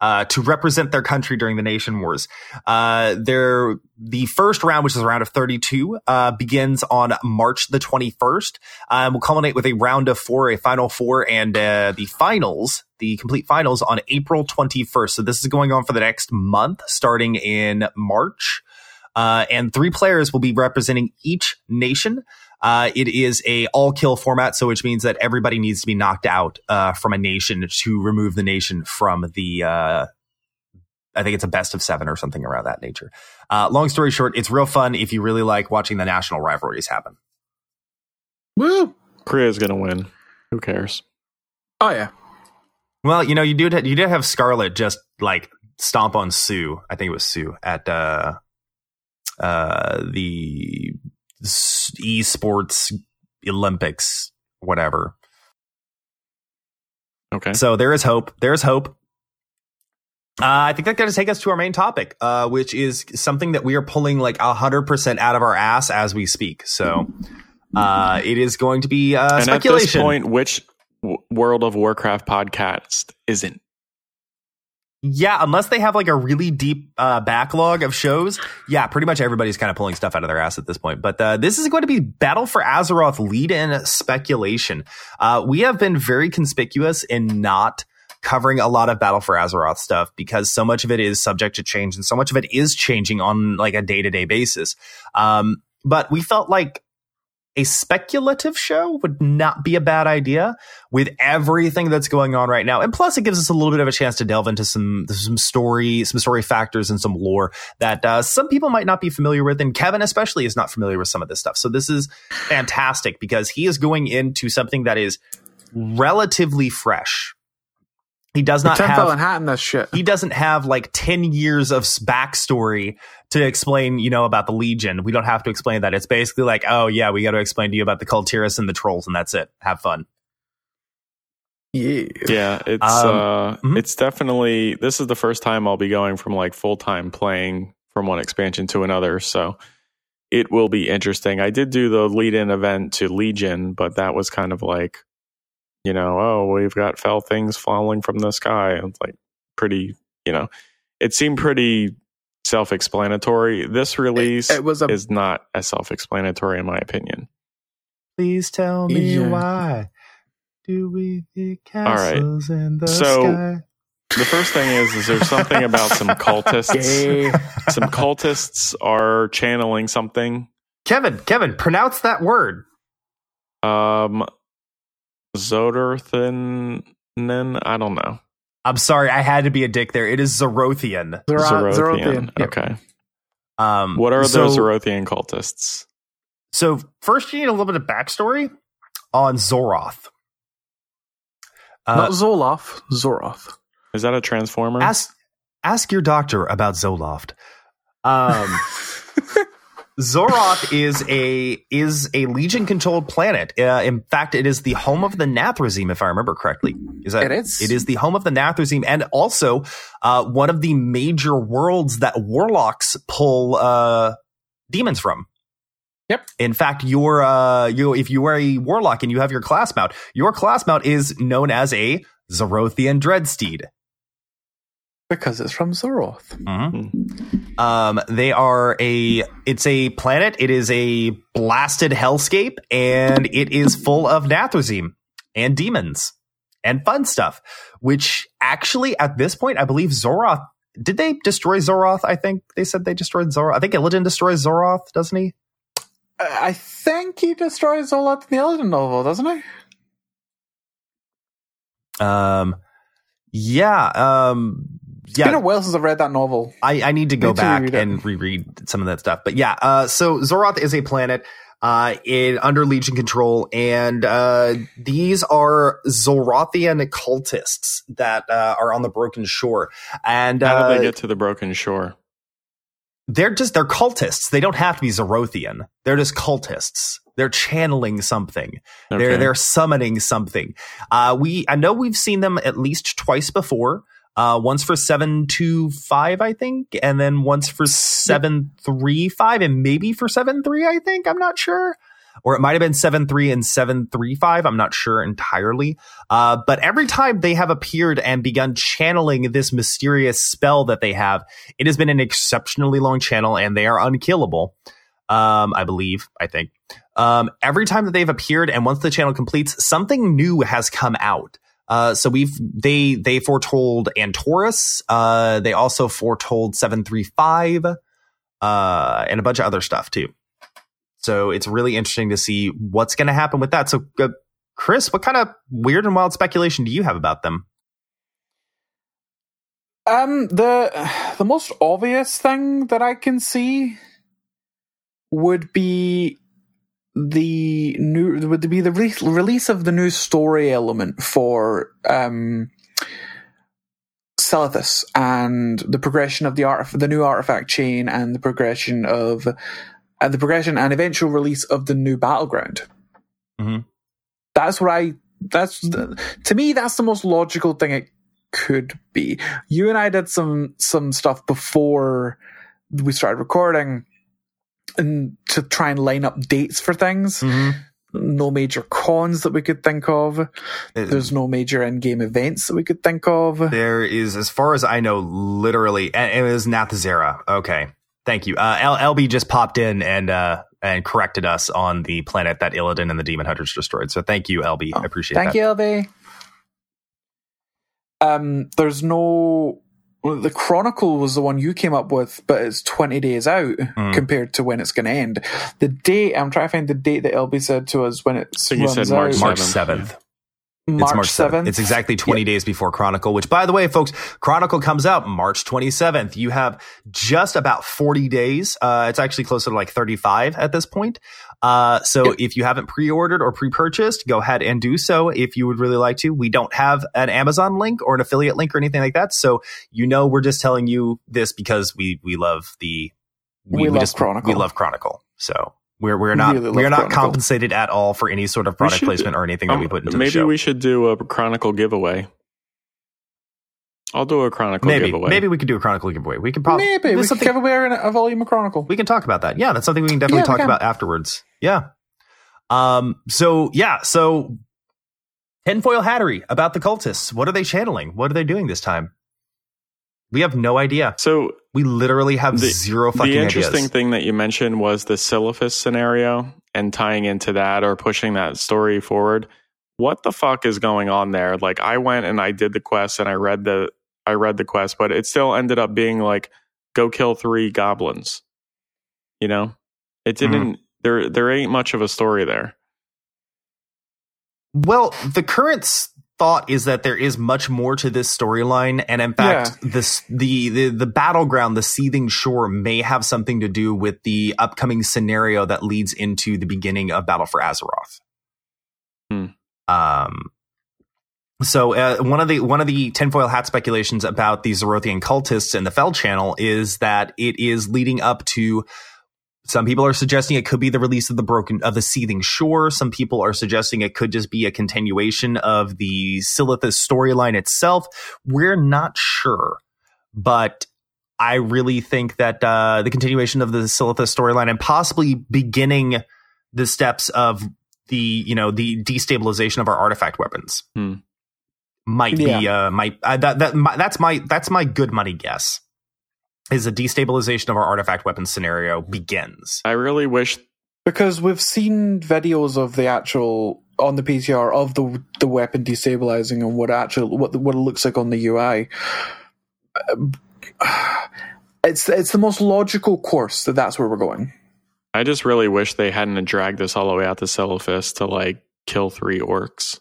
Speaker 1: uh, to represent their country during the Nation Wars. Uh, there, the first round, which is a round of 32, uh, begins on March the 21st. Um, will culminate with a round of four, a final four, and uh, the finals, the complete finals on April 21st. So this is going on for the next month, starting in March. Uh, and three players will be representing each nation. Uh, it is a all kill format, so which means that everybody needs to be knocked out uh, from a nation to remove the nation from the. Uh, I think it's a best of seven or something around that nature. Uh, long story short, it's real fun if you really like watching the national rivalries happen.
Speaker 2: Woo!
Speaker 3: Korea's going to win. Who cares?
Speaker 2: Oh yeah.
Speaker 1: Well, you know, you did you did have Scarlett just like stomp on Sue. I think it was Sue at uh, uh, the s- esports Olympics, whatever.
Speaker 3: Okay.
Speaker 1: So there is hope. There is hope. Uh, I think that's going to take us to our main topic, uh, which is something that we are pulling like hundred percent out of our ass as we speak. So uh, it is going to be uh,
Speaker 3: and
Speaker 1: speculation.
Speaker 3: at this point, which w- World of Warcraft podcast isn't?
Speaker 1: Yeah, unless they have like a really deep uh, backlog of shows, yeah, pretty much everybody's kind of pulling stuff out of their ass at this point. But uh, this is going to be Battle for Azeroth lead-in speculation. Uh, we have been very conspicuous in not covering a lot of Battle for Azeroth stuff because so much of it is subject to change and so much of it is changing on like a day-to-day basis. Um, but we felt like a speculative show would not be a bad idea with everything that's going on right now. And plus, it gives us a little bit of a chance to delve into some some story, some story factors, and some lore that uh, some people might not be familiar with. And Kevin, especially, is not familiar with some of this stuff. So this is fantastic because he is going into something that is relatively fresh. He does not have
Speaker 2: hat in this shit.
Speaker 1: he doesn't have like 10 years of backstory to explain, you know, about the Legion. We don't have to explain that. It's basically like, oh, yeah, we got to explain to you about the Kul Tiras and the trolls, and that's it. Have fun.
Speaker 2: Yeah.
Speaker 3: Yeah, it's
Speaker 1: Um,
Speaker 3: uh
Speaker 1: mhm.
Speaker 3: it's definitely this is the first time I'll be going from like full time playing from one expansion to another, so it will be interesting. I did do the lead in event to Legion, but that was kind of like, you know, oh, we've got fel things falling from the sky. It's like pretty, you know, it seemed pretty self explanatory. This release
Speaker 2: It was a
Speaker 3: is not as self explanatory in my opinion.
Speaker 1: Please tell me
Speaker 2: Yeah.
Speaker 1: why. do we the
Speaker 3: right.
Speaker 1: castles in the
Speaker 3: So-
Speaker 1: sky?
Speaker 3: The first thing is, is there's something about some cultists.
Speaker 2: Gay.
Speaker 3: Some cultists are channeling something.
Speaker 1: Kevin, Kevin, pronounce that word.
Speaker 3: Um, Zodorthin. I don't know.
Speaker 1: I'm sorry, I had to be a dick there. It is Xorothian.
Speaker 2: Zoro-
Speaker 3: Xorothian.
Speaker 2: Xorothian. Yep.
Speaker 3: Okay.
Speaker 1: Um,
Speaker 3: What are
Speaker 1: so,
Speaker 3: those Xorothian cultists?
Speaker 1: So first, you need a little bit of backstory on Xoroth. Uh,
Speaker 2: Not Zoloff, Xoroth.
Speaker 3: Is that a transformer?
Speaker 1: ask ask your doctor about Zoloft. Um, Xoroth is a is a Legion controlled planet. Uh, in fact, it is the home of the Nathrezim, if I remember correctly. Is that
Speaker 2: It is.
Speaker 1: It is the home of the Nathrezim, and also uh, one of the major worlds that warlocks pull uh, demons from.
Speaker 2: Yep.
Speaker 1: In fact, your uh, you if you are a warlock and you have your class mount, your class mount is known as a Xorothian Dreadsteed.
Speaker 2: Because it's from Xoroth.
Speaker 1: Mhm. Um, they are a. It's a planet. It is a blasted hellscape, and it is full of Nathrezim and demons and fun stuff. Which actually, at this point, I believe Xoroth. Did they destroy Xoroth? I think they said they destroyed Xoroth. I think Illidan destroys Xoroth, doesn't he?
Speaker 2: I I think he destroys Zoloth in the Elden novel, doesn't he?
Speaker 1: Um, yeah. Um,
Speaker 2: It's been
Speaker 1: yeah.
Speaker 2: a while since I've read that novel.
Speaker 1: I, I need to go
Speaker 2: Need to
Speaker 1: back
Speaker 2: reread
Speaker 1: and reread some of that stuff. But yeah, uh, so Xoroth is a planet uh, in under Legion control, and uh, these are Xorothian cultists that uh, are on the Broken Shore, and
Speaker 3: How
Speaker 1: uh,
Speaker 3: they get to the broken shore?
Speaker 1: they're just they're cultists. They don't have to be Xorothian. They're just cultists. They're channeling something. They're they're summoning something. Uh, we I know we've seen them at least twice before. Uh, once for seven two five, I think, and then once for seven three five, and maybe for seven three. I think I'm not sure, or it might have been seven three and seven three five. I'm not sure entirely. Uh, but every time they have appeared and begun channeling this mysterious spell that they have, it has been an exceptionally long channel, and they are unkillable. Um, I believe. I think. Um, every time that they've appeared, and once the channel completes, something new has come out. Uh, so we've they they foretold Antorus. Uh, they also foretold seven three five, uh, and a bunch of other stuff too. So it's really interesting to see what's going to happen with that. So, uh, Chris, what kind of weird and wild speculation do you have about them?
Speaker 2: Um, the the most obvious thing that I can see would be the new would be the re- release of the new story element for um Silithus and the progression of the art the new artifact chain and the progression of and the progression and eventual release of the new battleground.
Speaker 1: Mhm.
Speaker 2: That's what I that's the, to me that's the most logical thing it could be. You and I did some some stuff before we started recording and to try and line up dates for things. No major cons that we could think of. There's no major in-game events that we could think of.
Speaker 1: There is, as far as I know, literally, and it was Nathreza. Okay, thank you. Uh, L- LB just popped in and uh, and corrected us on the planet that Illidan and the Demon Hunters destroyed. So thank you, LB. I appreciate
Speaker 2: Oh, Thank
Speaker 1: that.
Speaker 2: you, LB. Um, there's no. Well, The Chronicle was the one you came up with, but it's 20 days out
Speaker 1: Mm.
Speaker 2: compared to when it's going to end. The date, I'm trying to find the date that LB said to us when it
Speaker 3: So you
Speaker 2: runs
Speaker 3: said March
Speaker 2: out.
Speaker 1: March
Speaker 3: 7th.
Speaker 2: March,
Speaker 1: It's March 7th.
Speaker 2: 7th.
Speaker 1: It's exactly 20 days before Chronicle, which by the way, folks, Chronicle comes out March 27th. You have just about 40 days. Uh, it's actually closer to like 35 at this point. Uh, so
Speaker 2: Yep.
Speaker 1: if you haven't pre-ordered or pre-purchased, go ahead and do so if you would really like to. We don't have an Amazon link or an affiliate link or anything like that. So you know, we're just telling you this because we, we love the,
Speaker 2: We love
Speaker 1: just,
Speaker 2: Chronicle.
Speaker 1: We love Chronicle. So we're, we're not,
Speaker 2: Really
Speaker 1: we're not
Speaker 2: Chronicle.
Speaker 1: compensated at all for any sort of product
Speaker 3: should-
Speaker 1: placement or anything that
Speaker 3: Um,
Speaker 1: we put into
Speaker 3: maybe
Speaker 1: the show.
Speaker 3: we should do a Chronicle giveaway. I'll do a Chronicle
Speaker 1: maybe
Speaker 3: giveaway.
Speaker 1: maybe we could do a chronicle giveaway. We could probably
Speaker 2: Maybe
Speaker 1: there's
Speaker 2: we could
Speaker 1: something
Speaker 2: give away a, a volume of Chronicle.
Speaker 1: we can talk about that. Yeah, that's something we can definitely
Speaker 2: Yeah,
Speaker 1: talk
Speaker 2: can.
Speaker 1: about afterwards. Yeah. Um. So yeah. So tinfoil hattery about the cultists. What are they channeling? What are they doing this time? We have no idea.
Speaker 3: So
Speaker 1: We literally have
Speaker 3: The-
Speaker 1: zero fucking
Speaker 3: the interesting
Speaker 1: ideas.
Speaker 3: thing that you mentioned was the Silithus scenario and tying into that or pushing that story forward. what the fuck is going on there? Like I went and I did the quest and I read the I read the quest, but it still ended up being like go kill three goblins. You know? It
Speaker 1: Mm-hmm.
Speaker 3: didn't there there ain't much of a story there.
Speaker 1: Well, the current thought is that there is much more to this storyline, and in fact, this the, the the battleground, the seething shore, may have something to do with the upcoming scenario that leads into the beginning of Battle for Azeroth.
Speaker 3: Hmm.
Speaker 1: Um. So uh, one of the one of the tinfoil hat speculations about the Xorothian cultists in the Fell Channel is that it is leading up to some people are suggesting it could be the release of the broken of the seething shore. Some people are suggesting it could just be a continuation of the Silithus storyline itself. We're not sure, but I really think that uh, the continuation of the Silithus storyline and possibly beginning the steps of the you know the destabilization of our artifact weapons
Speaker 3: Hmm.
Speaker 1: might be uh, might uh, that that my, that's my that's my good money guess is a destabilization of our artifact weapons scenario begins.
Speaker 3: I really wish
Speaker 2: because we've seen videos of the actual on the PCR of the the weapon destabilizing and what actual what what it looks like on the UI. It's it's the most logical course that that's where we're going.
Speaker 3: I just really wish they hadn't dragged this all the way out to Silithus to like kill three orcs.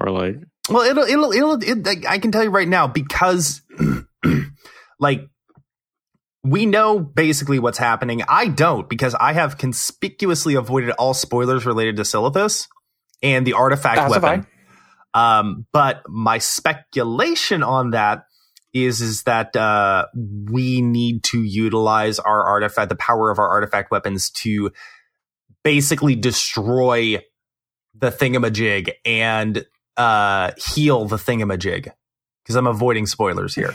Speaker 3: Or like
Speaker 1: Well, it'll it'll it'll it, I can tell you right now because like we know basically what's happening. I don't because I have conspicuously avoided all spoilers related to Silithus and the artifact
Speaker 2: have
Speaker 1: weapon. Um, but my speculation on that is is that uh, we need to utilize our artifact, the power of our artifact weapons, to basically destroy the thingamajig and uh, heal the thingamajig. Because I'm avoiding spoilers here.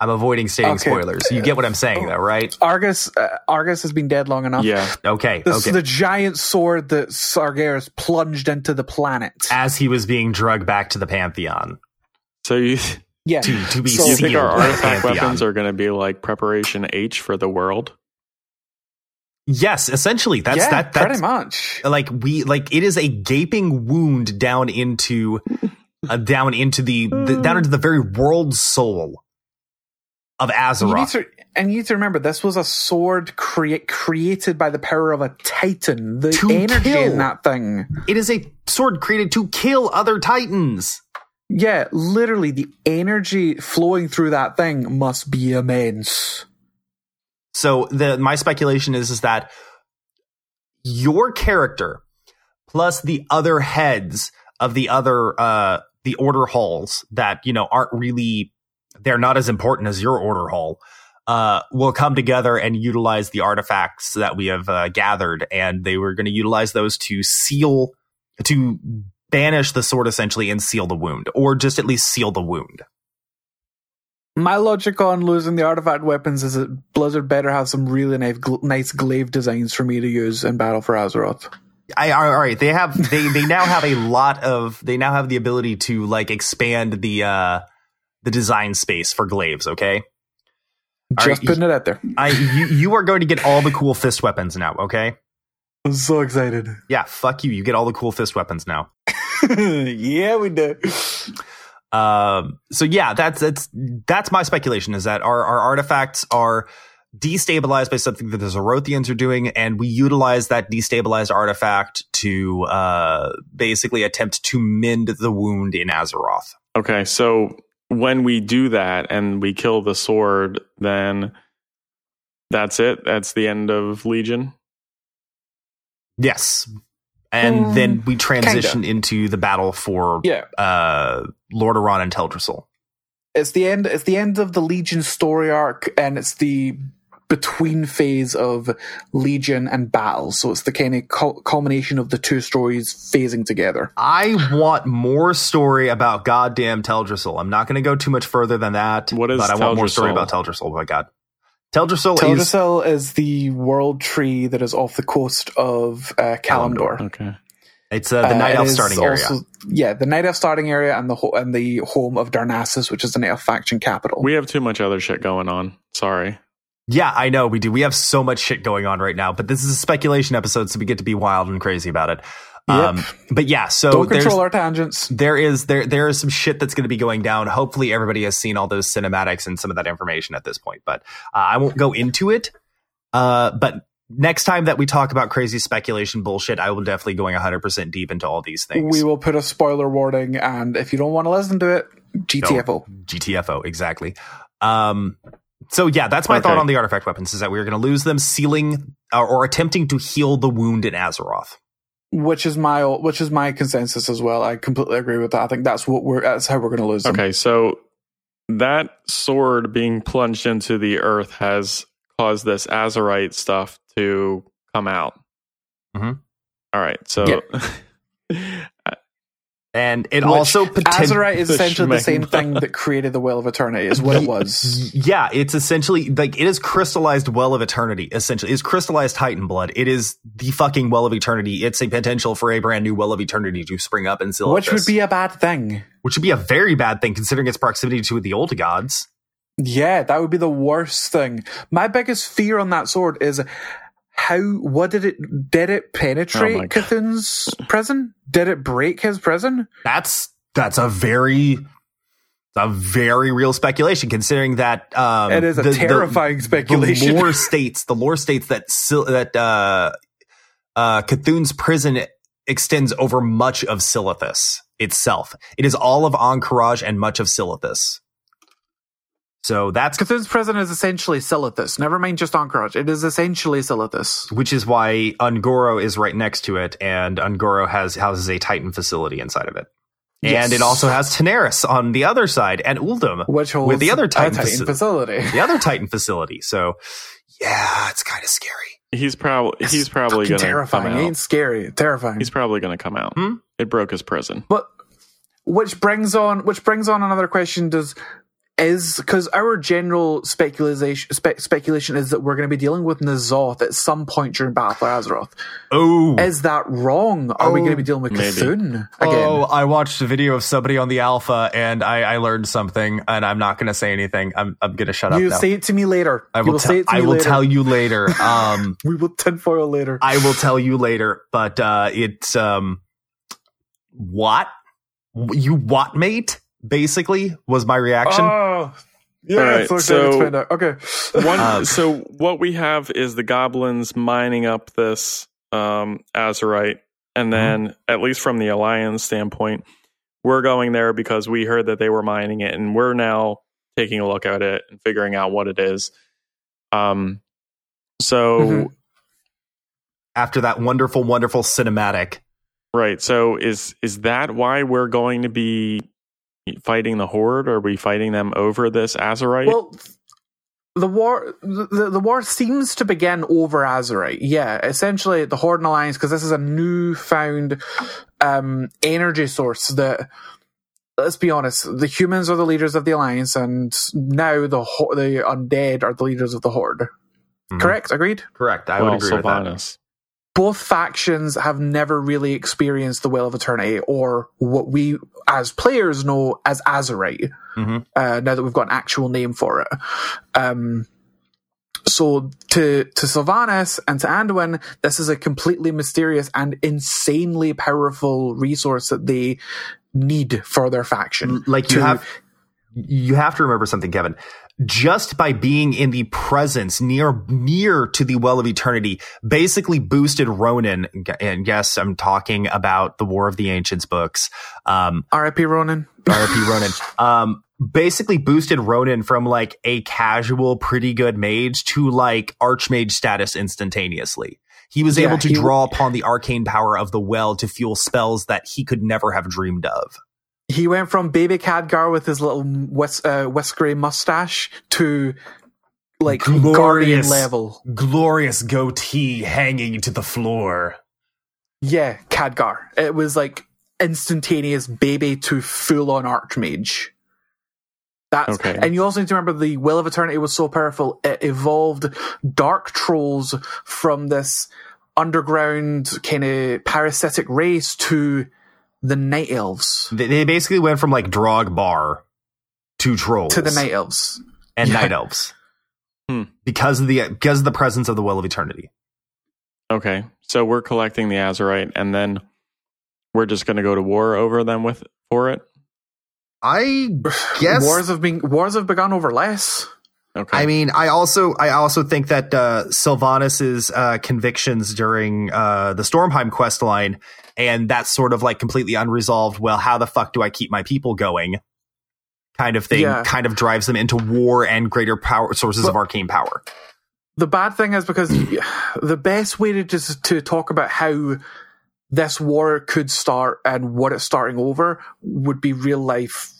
Speaker 1: I'm avoiding stating
Speaker 2: Okay.
Speaker 1: spoilers. You get what I'm saying, though, right?
Speaker 2: Argus uh, Argus has been dead long enough.
Speaker 3: yeah.
Speaker 1: Okay.
Speaker 2: This
Speaker 1: okay.
Speaker 2: is the giant sword that Sargeras plunged into the planet.
Speaker 1: As he was being drugged back to the Pantheon
Speaker 3: So you
Speaker 2: yeah.
Speaker 1: to, to be
Speaker 2: So-
Speaker 3: you think our
Speaker 1: by
Speaker 3: artifact weapons are gonna be like preparation H for the world?
Speaker 1: Yes, essentially. That's
Speaker 2: yeah,
Speaker 1: that.
Speaker 2: pretty much.
Speaker 1: like we like it is a gaping wound down into uh, down into the, the down into the very world soul of
Speaker 2: You need
Speaker 1: Azeroth.
Speaker 2: to, and you need to remember, this was a sword crea- created by the power of a titan. The
Speaker 1: To
Speaker 2: energy
Speaker 1: kill.
Speaker 2: in that thing.
Speaker 1: It is a sword created to kill other titans.
Speaker 2: Yeah, literally, the energy flowing through that thing must be immense.
Speaker 1: So the my speculation is is that your character plus the other heads of the other uh the order halls that you know aren't really they're not as important as your order hall uh will come together and utilize the artifacts that we have uh, gathered and they were going to utilize those to seal to banish the sword essentially and seal the wound or just at least seal the wound
Speaker 2: My logic on losing the artifact weapons is that Blizzard better have some really nice, gl- nice glaive designs for me to use in Battle for Azeroth.
Speaker 1: I all right. They have they they now have a lot of they now have the ability to like expand the uh the design space for glaives. Okay,
Speaker 2: Just
Speaker 1: right,
Speaker 2: putting it out there.
Speaker 1: I you you are going to get all the cool fist weapons now. Okay,
Speaker 2: I'm so excited.
Speaker 1: yeah, fuck you. You get all the cool fist weapons now.
Speaker 2: yeah, we do.
Speaker 1: Um, so yeah, that's that's that's my speculation is that our our artifacts are destabilized by something that the Xorothians are doing, and we utilize that destabilized artifact to uh basically attempt to mend the wound in Azeroth.
Speaker 3: Okay, so when we do that and we kill the sword, then that's it. That's the end of Legion.
Speaker 1: Yes. And
Speaker 2: Mm,
Speaker 1: then we transition into the battle for
Speaker 2: Yeah,
Speaker 1: uh, Lordaeron and Teldrassil.
Speaker 2: it's the end. It's the end of the Legion story arc, and it's the between phase of Legion and battle. So it's the kind of cul- culmination of the two stories phasing together.
Speaker 1: I want more story about goddamn Teldrassil. I'm not going to go too much further than that.
Speaker 3: What is
Speaker 1: But I want more story about Teldrassil. Oh my god. Teldrassil, is
Speaker 2: Teldrassil is the world tree that is off the coast of uh, Kalimdor.
Speaker 3: Okay.
Speaker 1: it's uh, the
Speaker 2: Uh,
Speaker 1: Night
Speaker 2: it
Speaker 1: Elf
Speaker 2: is
Speaker 1: starting area.
Speaker 2: also- yeah, the Night Elf starting area and the ho- and the home of Darnassus, which is the Night Elf faction capital.
Speaker 3: We have too much other shit going on. Sorry.
Speaker 1: Yeah, I know we do. We have so much shit going on right now, but this is a speculation episode, so we get to be wild and crazy about it. Um, but yeah, so
Speaker 2: Don't control our tangents.
Speaker 1: there is there there is some shit that's going to be going down. Hopefully, everybody has seen all those cinematics and some of that information at this point. But uh, I won't go into it. Uh, but next time that we talk about crazy speculation bullshit, I will definitely going 100 percent deep into all these things.
Speaker 2: We will put a spoiler warning, and if you don't want to listen to it, GTFO.
Speaker 1: GTFO exactly. Um, so yeah, that's my
Speaker 3: Okay.
Speaker 1: thought on the artifact weapons: is that we're going to lose them, sealing or, or attempting to heal the wound in Azeroth.
Speaker 2: Which is my which is my consensus as well. I completely agree with that. I think that's what we're that's how we're going to lose them.
Speaker 3: Okay, so that sword being plunged into the earth has caused this Azerite stuff to come out.
Speaker 1: Mhm.
Speaker 3: All right, so
Speaker 1: And it
Speaker 2: Which
Speaker 1: also potentially
Speaker 2: Azerite is essentially the same thing that created the Well of Eternity, is what it was.
Speaker 1: Yeah, it's essentially like it is crystallized well of eternity. Essentially, it's crystallized Titan blood. It is the fucking well of eternity. It's a potential for a brand new well of eternity to spring up in Silithus,
Speaker 2: Which would be a bad thing.
Speaker 1: which would be a very bad thing considering its proximity to the old gods.
Speaker 2: Yeah, that would be the worst thing. My biggest fear on that sword is how what did it did it
Speaker 3: Oh
Speaker 2: penetrate
Speaker 3: God.
Speaker 2: Cthulhu's prison? Did it break his prison?
Speaker 1: That's that's a very a very real speculation considering that um,
Speaker 2: it is a
Speaker 1: the- the-
Speaker 2: terrifying speculation.
Speaker 1: The lore states the lore states that Sil- that uh, uh, Cthulhu's prison extends over much of Silithus itself. It is all of Ahn'Qiraj and much of Silithus. So that's
Speaker 2: Cthulhu's prison is essentially Silithus. Never mind just Ahn'Qiraj. It is essentially Silithus.
Speaker 1: which is why Un'Goro is right next to it, and Un'Goro has houses a Titan facility inside of it.
Speaker 2: Yes.
Speaker 1: And it also has Tanaris on the other side, and Uldum
Speaker 2: Which holds
Speaker 1: with the other
Speaker 2: a
Speaker 1: Titan,
Speaker 2: Titan
Speaker 1: faci-
Speaker 2: facility.
Speaker 1: the other Titan facility. So, yeah, it's kind of scary.
Speaker 3: he's probably
Speaker 2: It's
Speaker 3: he's probably going to come
Speaker 2: terrifying. It
Speaker 3: out.
Speaker 2: ain't scary. Terrifying.
Speaker 3: He's probably going to come out.
Speaker 1: Hmm?
Speaker 3: It broke his prison.
Speaker 2: But which brings on which brings on another question: Does is because our general speculation spe- speculation is that we're going to be dealing with N'Zoth at some point during Battle for Azeroth.
Speaker 1: Oh,
Speaker 2: Is that wrong? Are we
Speaker 1: Oh,
Speaker 2: going to be dealing with. Cthulhu again?
Speaker 1: Oh, I watched a video of somebody on the alpha, and I, I learned something, and I'm not going to say anything. I'm I'm going to shut up
Speaker 2: you say it to me later.
Speaker 1: I will,
Speaker 2: will
Speaker 1: te-
Speaker 2: say it to
Speaker 1: I will
Speaker 2: later.
Speaker 1: tell you later. Um,
Speaker 2: We will tinfoil later.
Speaker 1: I will tell you later. But uh, it's um, what you what mate basically was my reaction.
Speaker 2: Oh, yeah.
Speaker 3: All right,
Speaker 2: so excited
Speaker 3: so-
Speaker 2: find out. Okay.
Speaker 3: One,
Speaker 1: Um,
Speaker 3: so what we have is the goblins mining up this um, Azerite, and then at least from the alliance standpoint, we're going there because we heard that they were mining it, and we're now taking a look at it and figuring out what it is. Um, so
Speaker 2: Mhm.
Speaker 1: After that wonderful, wonderful cinematic.
Speaker 3: right, so is is that why we're going to be fighting the horde? Are we fighting them over this Azerite?
Speaker 2: Well, the war the, the war seems to begin over Azerite. Yeah, essentially the Horde and Alliance because this is a newfound um, energy source that. Let's be honest. The humans are the leaders of the alliance, and now the the undead are the leaders of the horde.
Speaker 1: Mhm.
Speaker 2: Correct? Agreed.
Speaker 1: Correct. I
Speaker 3: well,
Speaker 1: would agree with that.
Speaker 2: Both factions have never really experienced the Well of Eternity or what we as players know as Azerite.
Speaker 1: Mhm.
Speaker 2: Uh, now that we've got an actual name for it. Um, so to to Sylvanas and to Anduin, this is a completely mysterious and insanely powerful resource that they need for their faction.
Speaker 1: Like you have, you have to remember something, Kevin. Just by being in the presence near near to the well of eternity, basically boosted Rhonin. And yes, I'm talking about the War of the Ancients books. Um,
Speaker 2: R.I.P. Rhonin.
Speaker 1: RP Rhonin. Um, basically boosted Rhonin from like a casual, pretty good mage to like archmage status instantaneously. He was
Speaker 2: Yeah,
Speaker 1: able to draw upon the arcane power of the well to fuel spells that he could never have dreamed of.
Speaker 2: He went from baby Khadgar with his little whis- uh, whiskery mustache to like guardian
Speaker 1: Glorious.
Speaker 2: level.
Speaker 1: Glorious goatee hanging to the floor.
Speaker 2: Yeah, Khadgar. It was like instantaneous baby to full on archmage. That's
Speaker 3: Okay.
Speaker 2: and you also need to remember the Well of Eternity was so powerful it evolved dark trolls from this underground kind of parasitic race to the night elves.
Speaker 1: They, they basically went from like Drogbar to trolls
Speaker 2: To the night elves.
Speaker 1: and
Speaker 2: Yeah.
Speaker 1: night elves
Speaker 3: Hmm.
Speaker 1: because of the because of the presence of the well of eternity.
Speaker 3: Okay, so we're collecting the Azerite, and then we're just going to go to war over them with for it.
Speaker 1: I guess
Speaker 2: wars have been wars have begun over less.
Speaker 3: Okay.
Speaker 1: I mean, I also I also think that uh, Sylvanas's uh, convictions during uh, the Stormheim quest line and that sort of like completely unresolved. Well, how the fuck do I keep my people going? Kind of thing,
Speaker 2: Yeah.
Speaker 1: kind of drives them into war and greater power sources of arcane power.
Speaker 2: The bad thing is because the best way to just to talk about how this war could start and what it's starting over would be real life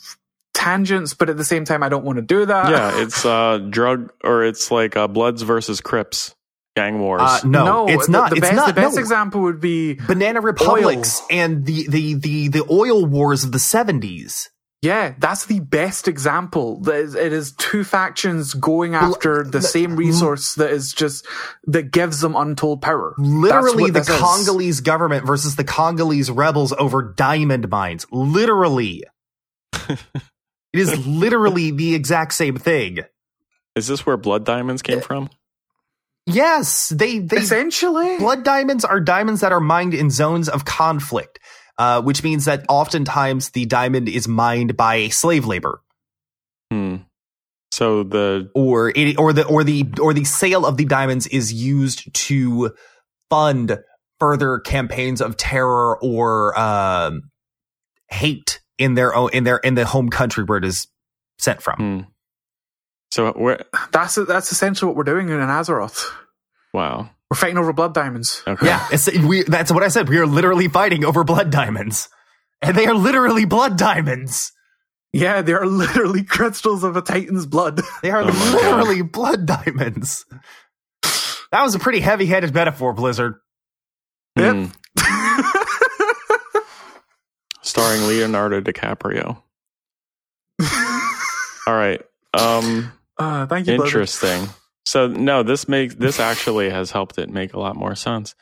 Speaker 2: tangents, but at the same time, I don't want to do that.
Speaker 3: yeah, it's uh drug or it's like uh, Bloods versus Crips gang wars.
Speaker 1: Uh, no, it's
Speaker 2: the-
Speaker 1: not.
Speaker 2: The,
Speaker 1: it's
Speaker 2: best,
Speaker 1: not.
Speaker 2: the best
Speaker 1: no.
Speaker 2: example would be
Speaker 1: Banana Republics and the, the the the oil wars of the seventies.
Speaker 2: Yeah, that's the best example. That is- It is two factions going after the same resource that is just that gives them untold power.
Speaker 1: Literally, the
Speaker 2: this is.
Speaker 1: Congolese government versus the Congolese rebels over diamond mines. Literally, it is literally the exact same thing.
Speaker 3: Is this where blood diamonds came from?
Speaker 1: Yes, they they
Speaker 2: Essentially,
Speaker 1: blood diamonds are diamonds that are mined in zones of conflict, uh, which means that oftentimes the diamond is mined by slave labor,
Speaker 3: Hmm. So the
Speaker 1: or it, or the or the or the sale of the diamonds is used to fund further campaigns of terror or um, hate in their own in their in the home country where it is sent from.
Speaker 3: hmm. So where?
Speaker 2: that's that's essentially what we're doing in Azeroth.
Speaker 3: Wow.
Speaker 2: We're fighting over blood diamonds.
Speaker 3: Okay.
Speaker 1: Yeah, it's, we, that's what I said. We are literally fighting over blood diamonds, and they are literally blood diamonds.
Speaker 2: Yeah, they are literally crystals of a titan's blood.
Speaker 1: They are
Speaker 3: Oh my
Speaker 1: literally blood diamonds. That was a pretty heavy-handed metaphor, Blizzard.
Speaker 3: Hmm. Starring Leonardo DiCaprio. All right. Um.
Speaker 2: uh, thank you. Blizzard.
Speaker 3: Interesting. So no, this makes this actually has helped it make a lot more sense.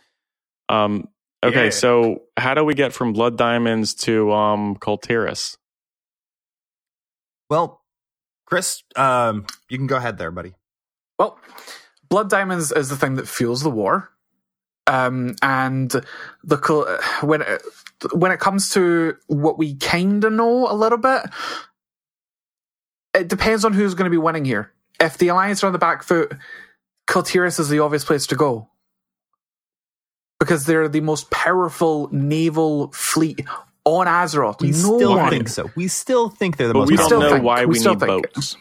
Speaker 3: Um. Okay.
Speaker 2: Yeah.
Speaker 3: So how do we get from blood diamonds to um Kul Tiras?
Speaker 1: Well, Chris, um, you can go ahead there, buddy.
Speaker 2: Well, blood diamonds is the thing that fuels the war, um, and the col- when it, when it comes to what we kind of know a little bit, it depends on who's going to be winning here. If the alliance are on the back foot, Kul Tiras is the obvious place to go because they're the most powerful naval fleet on Azeroth.
Speaker 1: We
Speaker 2: no
Speaker 1: still
Speaker 2: one,
Speaker 1: think so. We still think they're the
Speaker 3: But
Speaker 1: most
Speaker 3: we
Speaker 2: still
Speaker 3: don't know
Speaker 2: think-
Speaker 3: why
Speaker 2: we
Speaker 3: we,
Speaker 2: still
Speaker 3: need
Speaker 2: think-
Speaker 3: boats.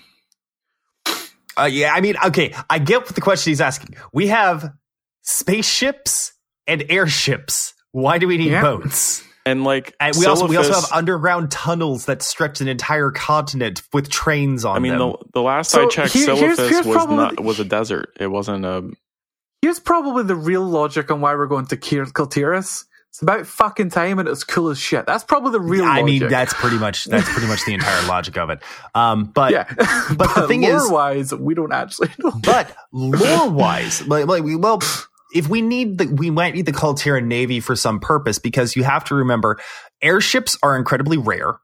Speaker 1: Uh, yeah, I mean, okay, I get what the question he's asking. We have spaceships and airships. Why do we need
Speaker 2: Yeah.
Speaker 1: boats?
Speaker 3: And like
Speaker 1: And we also we also have underground tunnels that stretch an entire continent with trains on it.
Speaker 3: I mean,
Speaker 1: them.
Speaker 3: the, the last
Speaker 2: So
Speaker 3: I checked,
Speaker 2: here- here's- here's
Speaker 3: was
Speaker 2: probably-
Speaker 3: not was a desert. It wasn't a.
Speaker 2: Here's probably the real logic on why we're going to Kir- Kul Tiras. It's about fucking time and it's cool as shit. That's probably the real
Speaker 1: I mean, that's pretty much that's pretty much the entire logic of it. Um, but
Speaker 2: yeah.
Speaker 1: but the thing is-
Speaker 2: wise, we don't actually know.
Speaker 1: but lore wise, like, like we well, if we need the we might need the Kul Tiran Navy for some purpose because you have to remember airships are incredibly rare.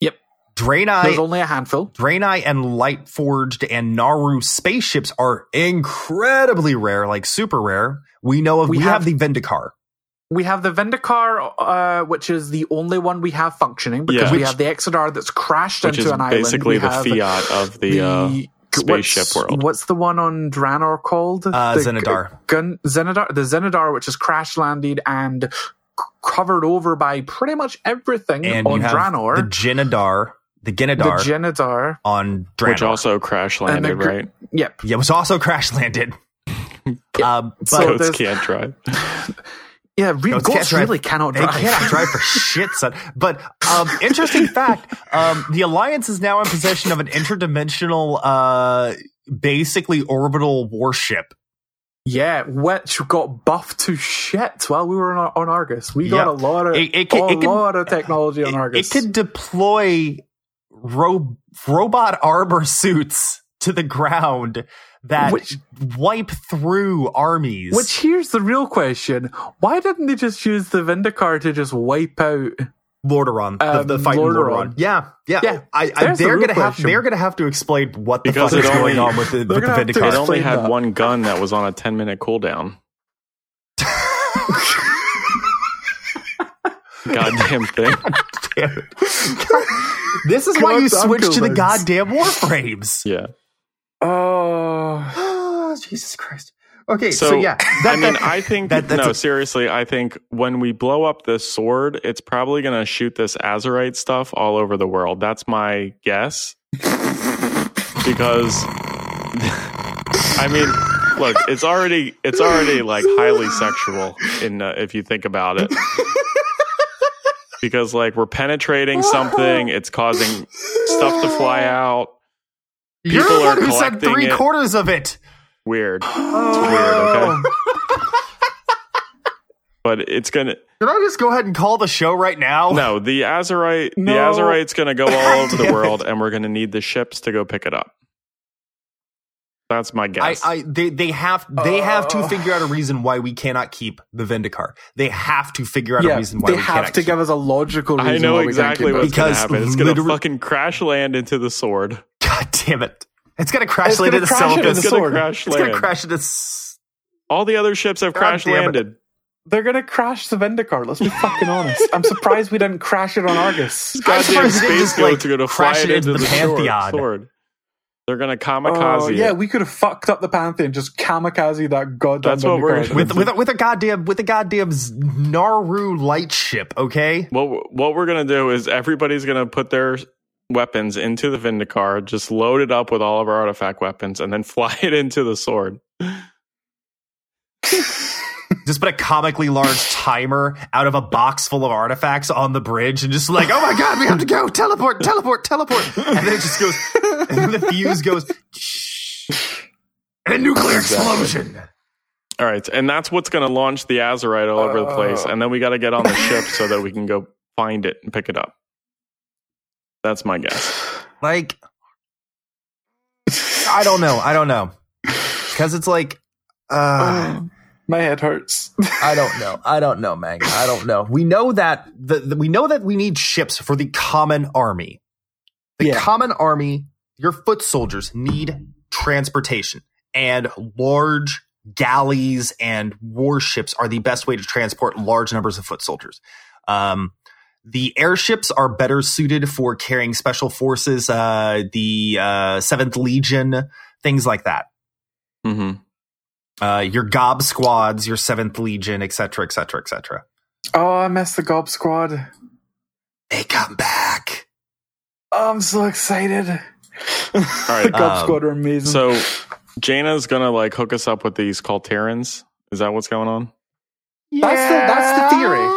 Speaker 2: Yep.
Speaker 1: Draenei
Speaker 2: There's only a handful.
Speaker 1: Draenei and Lightforged and Naaru spaceships are incredibly rare, like super rare. We know of we,
Speaker 2: We
Speaker 1: have,
Speaker 2: have-
Speaker 1: the Vindicar.
Speaker 2: We have the Vindicar, uh, which is the only one we have functioning because
Speaker 3: Yeah.
Speaker 2: we
Speaker 3: Which-
Speaker 2: have the Exodar that's crashed
Speaker 3: Which
Speaker 2: into
Speaker 3: is
Speaker 2: an island.
Speaker 3: basically
Speaker 2: We
Speaker 3: the
Speaker 2: have
Speaker 3: fiat of the, uh, spaceship
Speaker 2: what's,
Speaker 3: world.
Speaker 2: What's the one on Draenor called?
Speaker 1: Uh,
Speaker 2: the
Speaker 1: Zenithar.
Speaker 2: Gun, Zenithar. The Zenithar, which is crash landed and c- covered over by pretty much everything
Speaker 1: And
Speaker 2: on
Speaker 1: you have
Speaker 2: Draenor.
Speaker 1: the Genedar, the
Speaker 2: the Genedar
Speaker 1: on Draenor.
Speaker 3: which also crash landed,
Speaker 2: gr-
Speaker 3: right?
Speaker 2: Yep.
Speaker 1: yeah, was also crash landed. um, but
Speaker 2: So
Speaker 3: Goats can't drive.
Speaker 2: Yeah, re-
Speaker 1: Goats
Speaker 2: goats,
Speaker 1: can't drive.
Speaker 2: really cannot
Speaker 1: They
Speaker 2: drive.
Speaker 1: cannot drive for shit, son. But um, interesting fact: um, the Alliance is now in possession of an interdimensional, uh, basically orbital warship.
Speaker 2: Yeah, which got buffed to shit while we were on, on Argus. We got
Speaker 1: Yeah.
Speaker 2: a lot of
Speaker 1: It- it can-
Speaker 2: a
Speaker 1: it can-
Speaker 2: lot of technology on
Speaker 1: It,
Speaker 2: Argus.
Speaker 1: it could deploy ro- robot armor suits to the ground that
Speaker 2: Which-
Speaker 1: wipe through armies.
Speaker 2: Which here's the real question: Why didn't they just use the Vindicar to just wipe out?
Speaker 1: Lordaeron, the,
Speaker 2: Um,
Speaker 1: the fight in
Speaker 2: Lordaeron.
Speaker 1: Lordaeron. Yeah, yeah.
Speaker 2: Yeah,
Speaker 1: I, I,
Speaker 2: there's
Speaker 1: they're
Speaker 2: real
Speaker 1: gonna have
Speaker 2: question.
Speaker 1: they're gonna have to explain what the
Speaker 3: Because
Speaker 1: fuck
Speaker 3: it
Speaker 1: is going
Speaker 3: only-
Speaker 1: on with the, with the
Speaker 2: gonna have to
Speaker 3: It
Speaker 1: Vindicar.
Speaker 2: explain
Speaker 3: only had
Speaker 2: that.
Speaker 3: one gun that was on a 10 minute cooldown. goddamn thing.
Speaker 1: Damn it. this is
Speaker 2: Come
Speaker 1: why you switch to the goddamn warframes.
Speaker 3: Yeah.
Speaker 2: Oh,
Speaker 1: Jesus Christ. Okay, so,
Speaker 3: So,
Speaker 1: yeah.
Speaker 3: I mean, I think
Speaker 1: that- that's
Speaker 3: no,
Speaker 1: a-
Speaker 3: seriously, I think when we blow up this sword, it's probably going to shoot this Azerite stuff all over the world. That's my guess. because I mean, look, it's already it's already like highly sexual in uh, if you think about it. because like we're penetrating something, it's causing stuff to fly out.
Speaker 1: You're
Speaker 3: people
Speaker 1: the
Speaker 3: are
Speaker 1: one who said three
Speaker 3: it.
Speaker 1: quarters of it.
Speaker 3: Weird.
Speaker 1: Oh.
Speaker 3: weird, okay? But it's gonna
Speaker 1: Can I just go ahead and call the show right now?
Speaker 3: no the Azerite the
Speaker 2: No.
Speaker 3: Azerite's gonna go all over the world, and we're gonna need the ships to go pick it up. That's my guess.
Speaker 1: I they they have they have to
Speaker 2: Uh.
Speaker 1: figure out a reason why we cannot keep the Vindicar. They have to figure out a reason why.
Speaker 2: They
Speaker 1: we
Speaker 2: have to
Speaker 1: keep
Speaker 2: give us a logical reason.
Speaker 3: I know
Speaker 2: why we can't
Speaker 3: exactly
Speaker 2: keep
Speaker 3: what's going to happen. It's going to fucking crash land into the sword.
Speaker 1: God damn it! It's gonna crash land into
Speaker 2: crash into
Speaker 1: Silithus.
Speaker 2: the
Speaker 3: It's going
Speaker 2: sword.
Speaker 3: to crash
Speaker 1: It's
Speaker 3: land.
Speaker 1: gonna crash into. s-
Speaker 3: All the other ships have
Speaker 1: God
Speaker 3: crash
Speaker 1: damn it.
Speaker 3: landed.
Speaker 2: They're gonna crash the Vindicar. Let's be fucking honest. I'm surprised we didn't crash it on Argus.
Speaker 1: I'm
Speaker 3: Goddamn
Speaker 1: surprised
Speaker 3: space
Speaker 1: just, like,
Speaker 3: are going to fly
Speaker 1: crash
Speaker 3: it
Speaker 1: it
Speaker 3: into
Speaker 1: into
Speaker 3: the,
Speaker 1: the Pantheon.
Speaker 3: sword. Sword. They're going to oh, kamikaze
Speaker 2: Oh,
Speaker 3: it.
Speaker 2: yeah, we could have fucked up the Pantheon, just kamikaze that goddamn.
Speaker 3: That's what we're-
Speaker 2: Vindicar.
Speaker 1: with with a, with a goddamn with a goddamn Naaru light ship. Okay,
Speaker 3: What what we're gonna do is everybody's gonna put their weapons into the Vindicar, just load it up with all of our artifact weapons, and then fly it into the sword.
Speaker 1: just put a comically large timer out of a box full of artifacts on the bridge, and just like, oh my god, we have to go teleport, teleport, teleport, and then it just goes, and then the fuse goes, shh, and a nuclear explosion.
Speaker 3: All right, and that's what's gonna launch the Azerite all over the place,
Speaker 2: Oh.
Speaker 3: and then we got to get on the ship so that we can go find it and pick it up. That's my guess.
Speaker 1: Like, I don't know, I don't know, because it's like, uh.
Speaker 2: Oh, my head hurts.
Speaker 1: I don't know. I don't know, Meg. I don't know. We know that the, the- we know that we need ships for the common army. The
Speaker 2: Yeah.
Speaker 1: common army, your foot soldiers need transportation, and large galleys and warships are the best way to transport large numbers of foot soldiers. Um, the airships are better suited for carrying special forces, uh, the uh, Seventh Legion, things like that
Speaker 3: hmm
Speaker 1: uh, your gob squads, your seventh legion, et cetera, et cetera, et cetera.
Speaker 2: oh, I missed the Gob Squad.
Speaker 1: They come back.
Speaker 2: Oh, I'm so excited.
Speaker 3: right,
Speaker 2: the Gob
Speaker 1: um,
Speaker 2: Squad are amazing.
Speaker 3: So Jaina's gonna like hook us up with these Kul Tirans. Is that what's going on?
Speaker 2: That's the- that's the theory.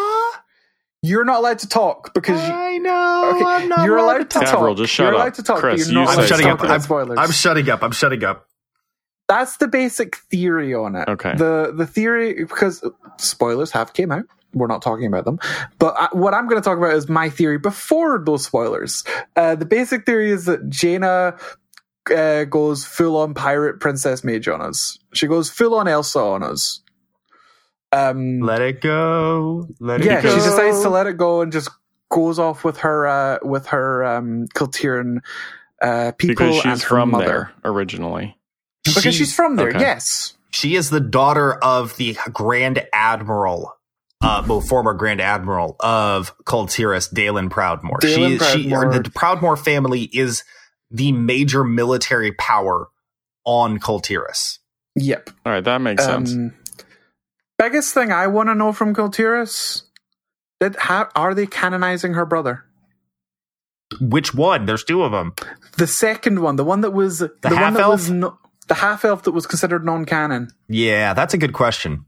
Speaker 2: you're not allowed to talk because you,
Speaker 1: I know.
Speaker 2: Okay,
Speaker 1: I'm not
Speaker 2: you're allowed to
Speaker 3: talk.
Speaker 2: talk.
Speaker 3: Avril, just shut
Speaker 2: you're
Speaker 3: up.
Speaker 2: allowed to talk,
Speaker 3: Chris,
Speaker 2: you're not
Speaker 3: say
Speaker 2: allowed to
Speaker 1: shutting
Speaker 2: talk
Speaker 1: up. I'm-
Speaker 2: spoilers.
Speaker 1: I'm shutting up. I'm shutting up.
Speaker 2: That's the basic theory on it.
Speaker 3: Okay.
Speaker 2: The the theory because spoilers have came out. We're not talking about them, but I, what I'm going to talk about is my theory before those spoilers. Uh, the basic theory is that Jaina uh, goes full on pirate princess mage on us. She goes full on Elsa on us. Um,
Speaker 1: Let it go. Let
Speaker 2: yeah,
Speaker 1: it go.
Speaker 2: she decides to let it go and just goes off with her uh, with her um, Kul Tiran uh, people
Speaker 3: because
Speaker 2: and
Speaker 3: she's
Speaker 2: her
Speaker 3: from
Speaker 2: mother.
Speaker 3: there originally.
Speaker 2: Because
Speaker 1: She-
Speaker 2: she's from there.
Speaker 3: okay.
Speaker 2: Yes.
Speaker 1: She is the daughter of the Grand Admiral, uh, well, former Grand Admiral of Kultiris, Daelin Proudmoore.
Speaker 2: Daelin
Speaker 1: she, she, or the Proudmoore family is the major military power on Kul Tiras.
Speaker 2: Yep.
Speaker 3: All right, that makes sense.
Speaker 2: Um, biggest thing I want to know from Kul Tiras, that how are they canonizing her brother?
Speaker 1: Which one? There's two of them.
Speaker 2: The second one, the one that was the, one that
Speaker 1: half-elf?
Speaker 2: was no, the half elf that was considered non-canon.
Speaker 1: Yeah, that's a good question.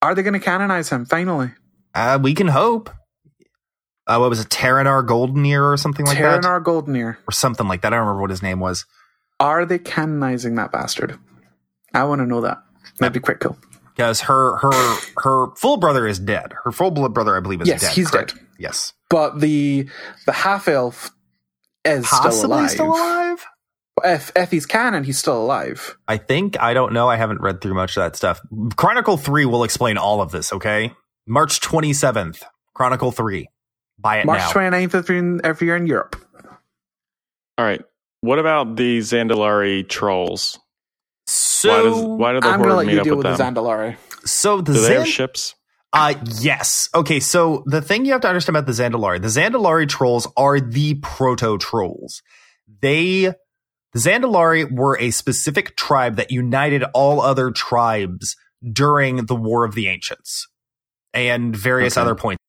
Speaker 2: Are they going to canonize him finally?
Speaker 1: Uh, we can hope. Uh, what was it, Terranar Golden Ear or something like that?
Speaker 2: Terranar Goldenear.
Speaker 1: Or something like that. I don't remember what his name was.
Speaker 2: Are they canonizing that bastard? I want to know that. That'd be quite cool.
Speaker 1: Because her her her full brother is dead. Her full blood brother, I believe, is
Speaker 2: Yes,
Speaker 1: dead.
Speaker 2: he's
Speaker 1: correct?
Speaker 2: dead.
Speaker 1: Yes.
Speaker 2: But the the half elf is still
Speaker 1: Possibly
Speaker 2: alive.
Speaker 1: still alive?
Speaker 2: If if he's canon, he's still alive.
Speaker 1: I think. I don't know. I haven't read through much of that stuff. Chronicle 3 will explain all of this, okay? March 27th. Chronicle 3. Buy it
Speaker 2: March
Speaker 1: now.
Speaker 2: 29th if you're in, if you're in Europe.
Speaker 3: All right. What about the Zandalari trolls?
Speaker 1: so,
Speaker 3: why does why did the
Speaker 2: I'm gonna
Speaker 3: horde
Speaker 2: let
Speaker 3: meet
Speaker 2: you
Speaker 3: up
Speaker 2: deal
Speaker 3: with
Speaker 2: with the? Zandalari.
Speaker 1: so the
Speaker 3: Do they have ships?
Speaker 1: Uh yes. Okay, so the thing you have to understand about the Zandalari, the Zandalari trolls are the proto trolls. They the Zandalari were a specific tribe that united all other tribes during the War of the Ancients and various
Speaker 3: Okay.
Speaker 1: other points.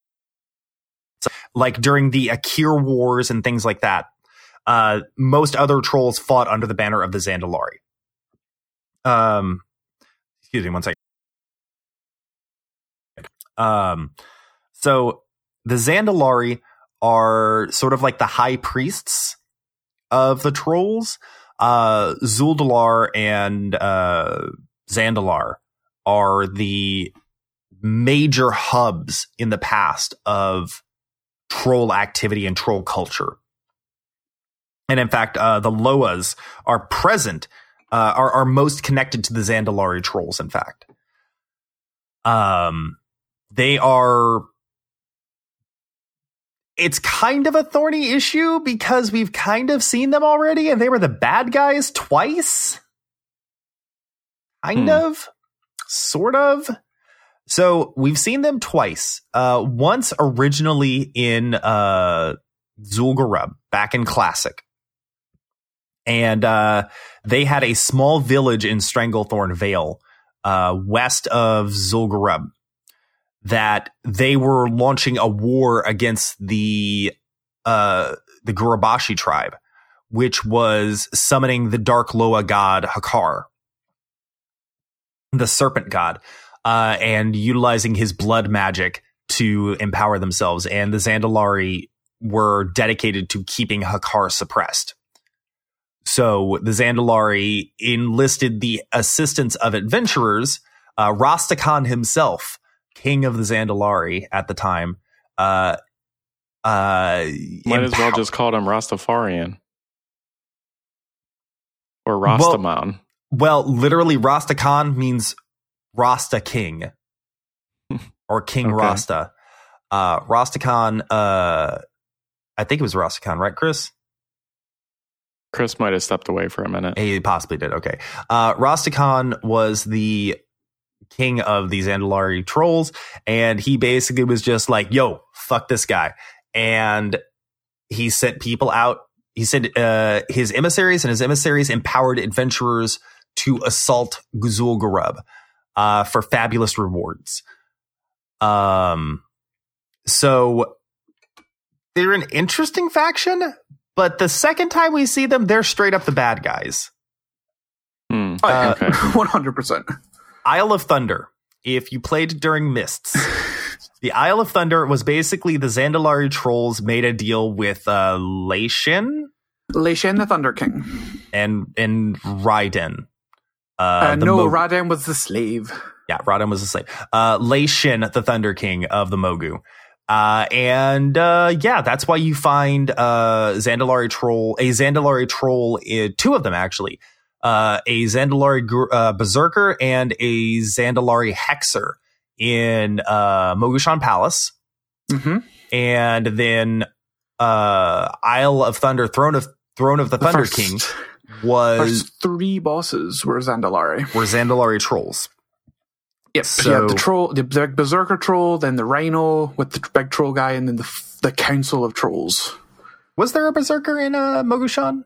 Speaker 1: Like during the Aqir Wars and things like that. Uh, most other trolls fought under the banner of the Zandalari. Um, excuse me one second. Um, so the Zandalari are sort of like the high priests of the trolls. Uh, Zuldazar and uh, Zandalar are the major hubs in the past of troll activity and troll culture. And in fact, uh, the Loas are present, uh, are, are most connected to the Zandalari trolls, in fact. Um, they are. It's kind of a thorny issue because we've kind of seen them already, and they were the bad guys twice. Kind
Speaker 3: Hmm.
Speaker 1: of, sort of. So we've seen them twice. Uh, once originally in uh, Zul'Gurub back in Classic, and uh, they had a small village in Stranglethorn Vale, uh, west of Zul'Gurub, that they were launching a war against the uh, the Gurubashi tribe, which was summoning the Dark Loa god Hakkar, the Serpent god, uh, and utilizing his blood magic to empower themselves. And the Zandalari were dedicated to keeping Hakkar suppressed. So the Zandalari enlisted the assistance of adventurers. Uh, Rastakhan himself, king of the Zandalari at the time, uh, uh,
Speaker 3: Might as well just call him Rastafarian or Rastaman.
Speaker 1: Well, literally, Rastakhan means Rasta King or King
Speaker 3: Okay.
Speaker 1: Rasta. Uh, Rastakhan, uh, I think it was Rastakhan, right, Chris?
Speaker 3: Chris might have stepped away for a minute.
Speaker 1: He possibly did. Okay. Uh, Rastakhan was the king of these Andalari trolls, and he basically was just like, yo, fuck this guy. And he sent people out. He sent uh, his emissaries, and his emissaries empowered adventurers to assault Guzul Garub uh, for fabulous rewards. Um, so they're an interesting faction, but the second time we see them, they're straight up the bad guys.
Speaker 3: Hmm.
Speaker 1: Uh,
Speaker 3: okay.
Speaker 2: One hundred percent.
Speaker 1: Isle of Thunder. If you played during Mists, the Isle of Thunder was basically the Zandalari trolls made a deal with uh, Lei
Speaker 2: Shen the Thunder King.
Speaker 1: and and Ra-den. Uh,
Speaker 2: Uh, no,
Speaker 1: Mo-
Speaker 2: Ra-den was the slave.
Speaker 1: yeah, Ra-den was the slave. Uh, the Thunder King of the Mogu. Uh, and uh, yeah, that's why you find uh, Zandalari troll, a Zandalari troll, uh, two of them actually, uh, a Zandalari uh, Berserker and a Zandalari Hexer in uh, Mogu'shan Palace,
Speaker 2: Mm-hmm.
Speaker 1: and then uh, Isle of Thunder, Throne of Throne of the, Thunder King was
Speaker 2: First three bosses were Zandalari.
Speaker 1: were Zandalari trolls.
Speaker 2: Yep.
Speaker 1: So-
Speaker 2: So you have the troll, the big berserker troll, then the rhino with the big troll guy, and then the the council of trolls.
Speaker 1: Was there a Berserker in uh, Mogu'shan?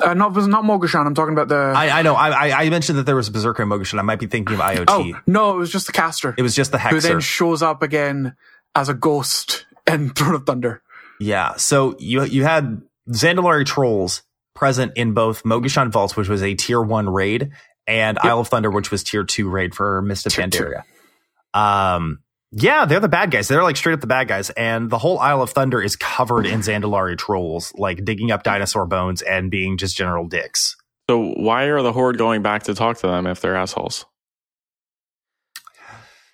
Speaker 2: Uh, not not Mogu'shan. I'm talking about the.
Speaker 1: I, I know. I, I- mentioned that there was a Berserker in Mogu'shan. I might be thinking of IoT.
Speaker 2: oh no, it was just the caster
Speaker 1: It was just the hexer
Speaker 2: who then shows up again as a ghost in Throne of Thunder.
Speaker 1: yeah. So you you had Zandalari trolls present in both Mogu'shan Vaults, which was a tier one raid, and Isle of Thunder, which was tier two raid for Mist of. Pandaria. Um. Yeah, they're the bad guys. They're like straight up the bad guys, and the whole Isle of Thunder is covered in Zandalari trolls, like digging up dinosaur bones and being just general dicks.
Speaker 3: So why are the horde going back to talk to them if they're assholes?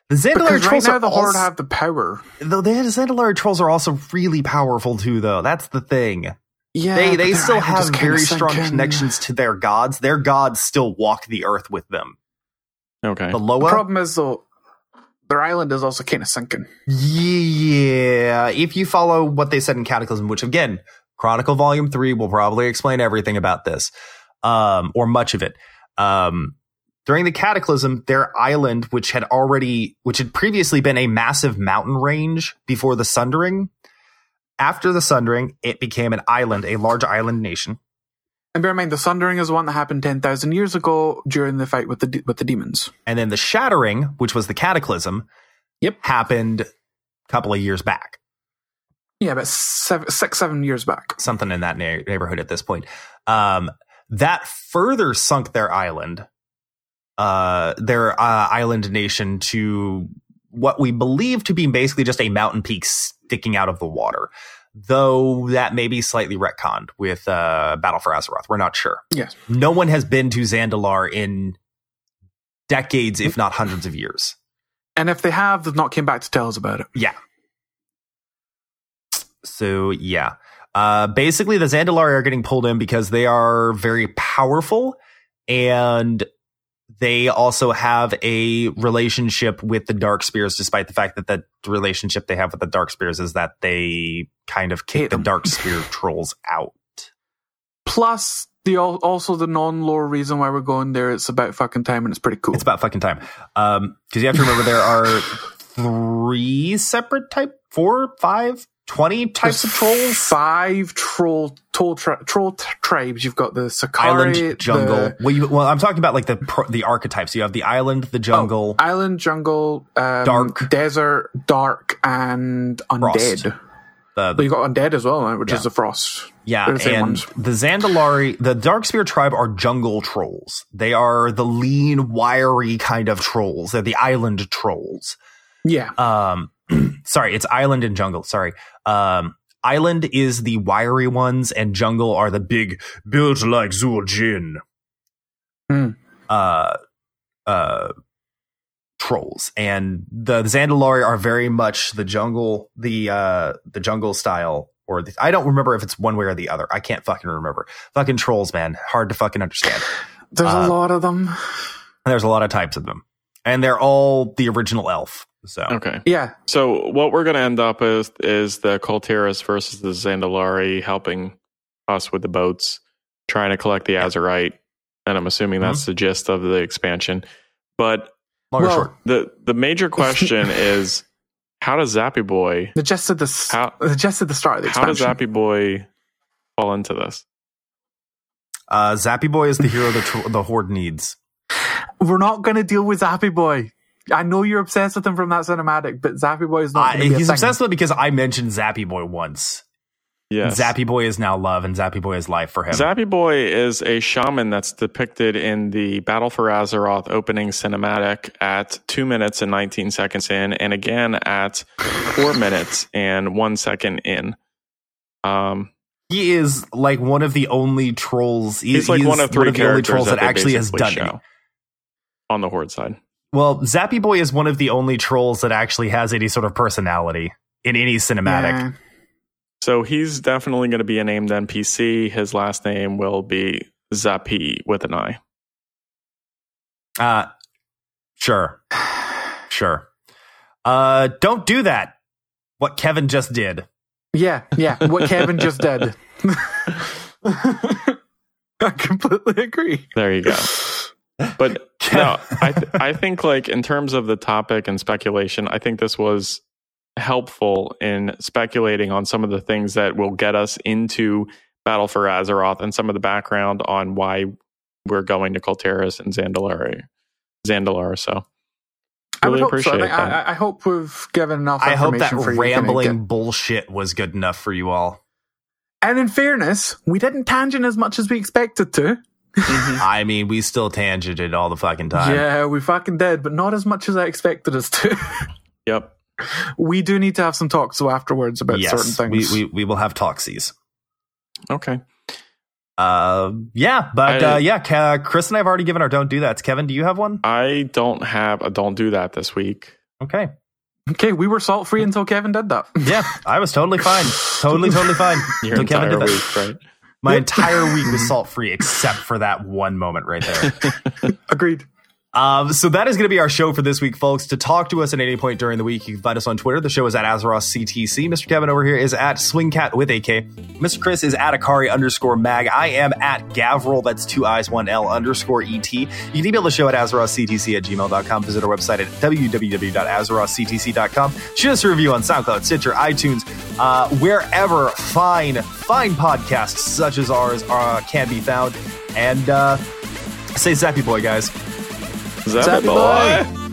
Speaker 1: The Zandalari
Speaker 2: Because right
Speaker 1: trolls
Speaker 2: now
Speaker 1: are
Speaker 2: the Horde
Speaker 1: also-
Speaker 2: have the power.
Speaker 1: though the Zandalari trolls are also really powerful too. Though that's the thing.
Speaker 2: Yeah,
Speaker 1: they they still have very strong
Speaker 2: sunken.
Speaker 1: connections to their gods. Their gods still walk the earth with them.
Speaker 3: Okay.
Speaker 1: The
Speaker 2: The problem is though, their island is also kind of sunken.
Speaker 1: yeah. If you follow what they said in Cataclysm, which again, Chronicle Volume Three will probably explain everything about this, um, or much of it. Um, during the cataclysm, their island, which had already, which had previously been a massive mountain range before the sundering, after the sundering, it became an island, a large island nation.
Speaker 2: And bear in mind, the Sundering is one that happened ten thousand years ago during the fight with the de- with the demons.
Speaker 1: And then the shattering, which was the cataclysm,
Speaker 2: Yep.
Speaker 1: happened a couple of years back,
Speaker 2: Yeah, about seven, six, seven years back.
Speaker 1: something in that na- neighborhood at this point. Um, that further sunk their island, uh, their uh, island nation to what we believe to be basically just a mountain peak sticking out of the water. Though that may be slightly retconned with uh, Battle for Azeroth. We're not sure.
Speaker 2: Yes.
Speaker 1: No one has been to Zandalar in decades, if not hundreds of years.
Speaker 2: And if they have, they've not came back to tell us about it.
Speaker 1: Yeah. So yeah. Uh, basically, the Zandalar are getting pulled in because they are very powerful, and they also have a relationship with the Dark Spears. Despite the fact that the relationship they have with the Dark Spears is that they kind of kick the. Dark Spear trolls out.
Speaker 2: Plus, the also the non-lore reason why we're going there. It's about fucking time, and it's pretty cool.
Speaker 1: It's about fucking time. Um, because you have to remember there are three separate type, four, five, twenty types of trolls.
Speaker 2: Five troll troll, tri- troll t- tribes. You've got the Sakari,
Speaker 1: island jungle.
Speaker 2: the-
Speaker 1: well, you, well, I'm talking about like the pro, the archetypes. You have the island, the jungle,
Speaker 2: Oh, island, jungle, um,
Speaker 1: Dark.
Speaker 2: desert, dark, and undead.
Speaker 1: Frost.
Speaker 2: But
Speaker 1: the,
Speaker 2: you got undead as well, right, which
Speaker 1: Yeah.
Speaker 2: is the frost.
Speaker 1: yeah,
Speaker 2: the
Speaker 1: and
Speaker 2: ones.
Speaker 1: the Zandalari, the Darkspear tribe are jungle trolls. They are the lean, wiry kind of trolls. They're the island trolls.
Speaker 2: Yeah,
Speaker 1: Um, sorry, it's island and jungle. Sorry. Um, island is the wiry ones, and jungle are the big, built like Zul'jin.
Speaker 2: Hmm.
Speaker 1: Uh, uh, trolls, and the Zandalari are very much the jungle, the uh, the jungle style. Or the, I don't remember if it's one way or the other. I can't fucking remember. Fucking trolls, man, hard to fucking understand.
Speaker 2: there's
Speaker 1: uh,
Speaker 2: a lot of them.
Speaker 1: And there's a lot of types of them, and they're all the original elf. So
Speaker 3: Okay.
Speaker 2: Yeah,
Speaker 3: So what we're going to end up with is the Kul Tiras versus the Zandalari helping us with the boats, trying to collect the Azerite, and I'm assuming that's the gist of the expansion. But
Speaker 1: long or
Speaker 2: Well,
Speaker 1: short.
Speaker 3: the the major question is, how does Zappy Boy,
Speaker 2: they just at the s-
Speaker 3: How-
Speaker 2: they just at the start of the
Speaker 3: how does. Zappy Boy fall into this?
Speaker 1: Uh, Zappy Boy is the hero the the horde needs.
Speaker 2: We're not going to deal with Zappy Boy. I know you're obsessed with him from that cinematic, but Zappy Boy is not.
Speaker 1: I,
Speaker 2: gonna be a
Speaker 1: he's obsessed with it because I mentioned Zappy Boy once.
Speaker 3: Yes.
Speaker 1: Zappy Boy is now love, and Zappy Boy is life for him.
Speaker 3: Zappy Boy is a shaman that's depicted in the Battle for Azeroth opening cinematic at 2 minutes and 19 seconds in, and again at 4 minutes and 1 second in. Um,
Speaker 1: he is like one of the only trolls. He,
Speaker 3: he's like
Speaker 1: he
Speaker 3: one of three
Speaker 1: the only trolls that,
Speaker 3: that,
Speaker 1: actually has
Speaker 3: basically
Speaker 1: done it.
Speaker 3: on the Horde side.
Speaker 1: Well, Zappy Boy is one of the only trolls that actually has any sort of personality in any cinematic.
Speaker 2: Yeah.
Speaker 3: So he's definitely going to be a named NPC. His last name will be Zapi with an I.
Speaker 1: Uh, sure, sure. Uh, don't do that. What Kevin just did.
Speaker 2: Yeah, yeah. What Kevin just did. I completely agree.
Speaker 3: There you go. But no, I th- I think like in terms of the topic and speculation, I think this was helpful in speculating on some of the things that will get us into Battle for Azeroth and some of the background on why we're going to Kul Tiras and Zandalar. Zandalar. So
Speaker 2: I
Speaker 3: really
Speaker 2: would hope so.
Speaker 3: appreciate
Speaker 2: I, think,
Speaker 3: that.
Speaker 2: I, I hope we've given enough
Speaker 1: I hope that
Speaker 2: for you to kinda
Speaker 1: rambling
Speaker 2: get-
Speaker 1: bullshit was good enough for you all.
Speaker 2: And in fairness, we didn't tangent as much as we expected to.
Speaker 1: I mean, we still tangented all the fucking time.
Speaker 2: Yeah, we fucking did, but not as much as I expected us to.
Speaker 3: yep.
Speaker 2: we do need to have some talks though afterwards about certain things.
Speaker 1: we, we we will have talksies.
Speaker 3: Okay.
Speaker 1: Uh, yeah, but
Speaker 3: I-
Speaker 1: uh, yeah, Ke- Chris and I have already given our don't do that. Kevin, do you have one?
Speaker 3: I don't have a don't do that this week.
Speaker 1: Okay.
Speaker 2: okay, we were salt free until Kevin did that.
Speaker 1: Yeah, I was totally fine. Totally, totally fine.
Speaker 3: Your
Speaker 1: Until Kevin
Speaker 3: entire
Speaker 1: did that.
Speaker 3: week, right?
Speaker 1: My entire week was salt free except for that one moment right there.
Speaker 2: Agreed.
Speaker 1: Um, so that is going to be our show for this week, folks. To talk to us at any point during the week, you can find us on Twitter. The show is at Azeroth CTC. Mr. Kevin over here is at Swingkat with AK. Mr. Chris is at Akari underscore mag. I am at Gavriil, that's two eyes, one L underscore ET. You can email the show at AzerothCTC at gmail.com. Visit our website at www.azerothctc.com. Shoot us a review on SoundCloud, Stitcher, iTunes, uh, wherever fine, fine podcasts such as ours uh, can be found. And uh, say Zappy Boy, guys.
Speaker 3: Zappy boy.
Speaker 2: boy.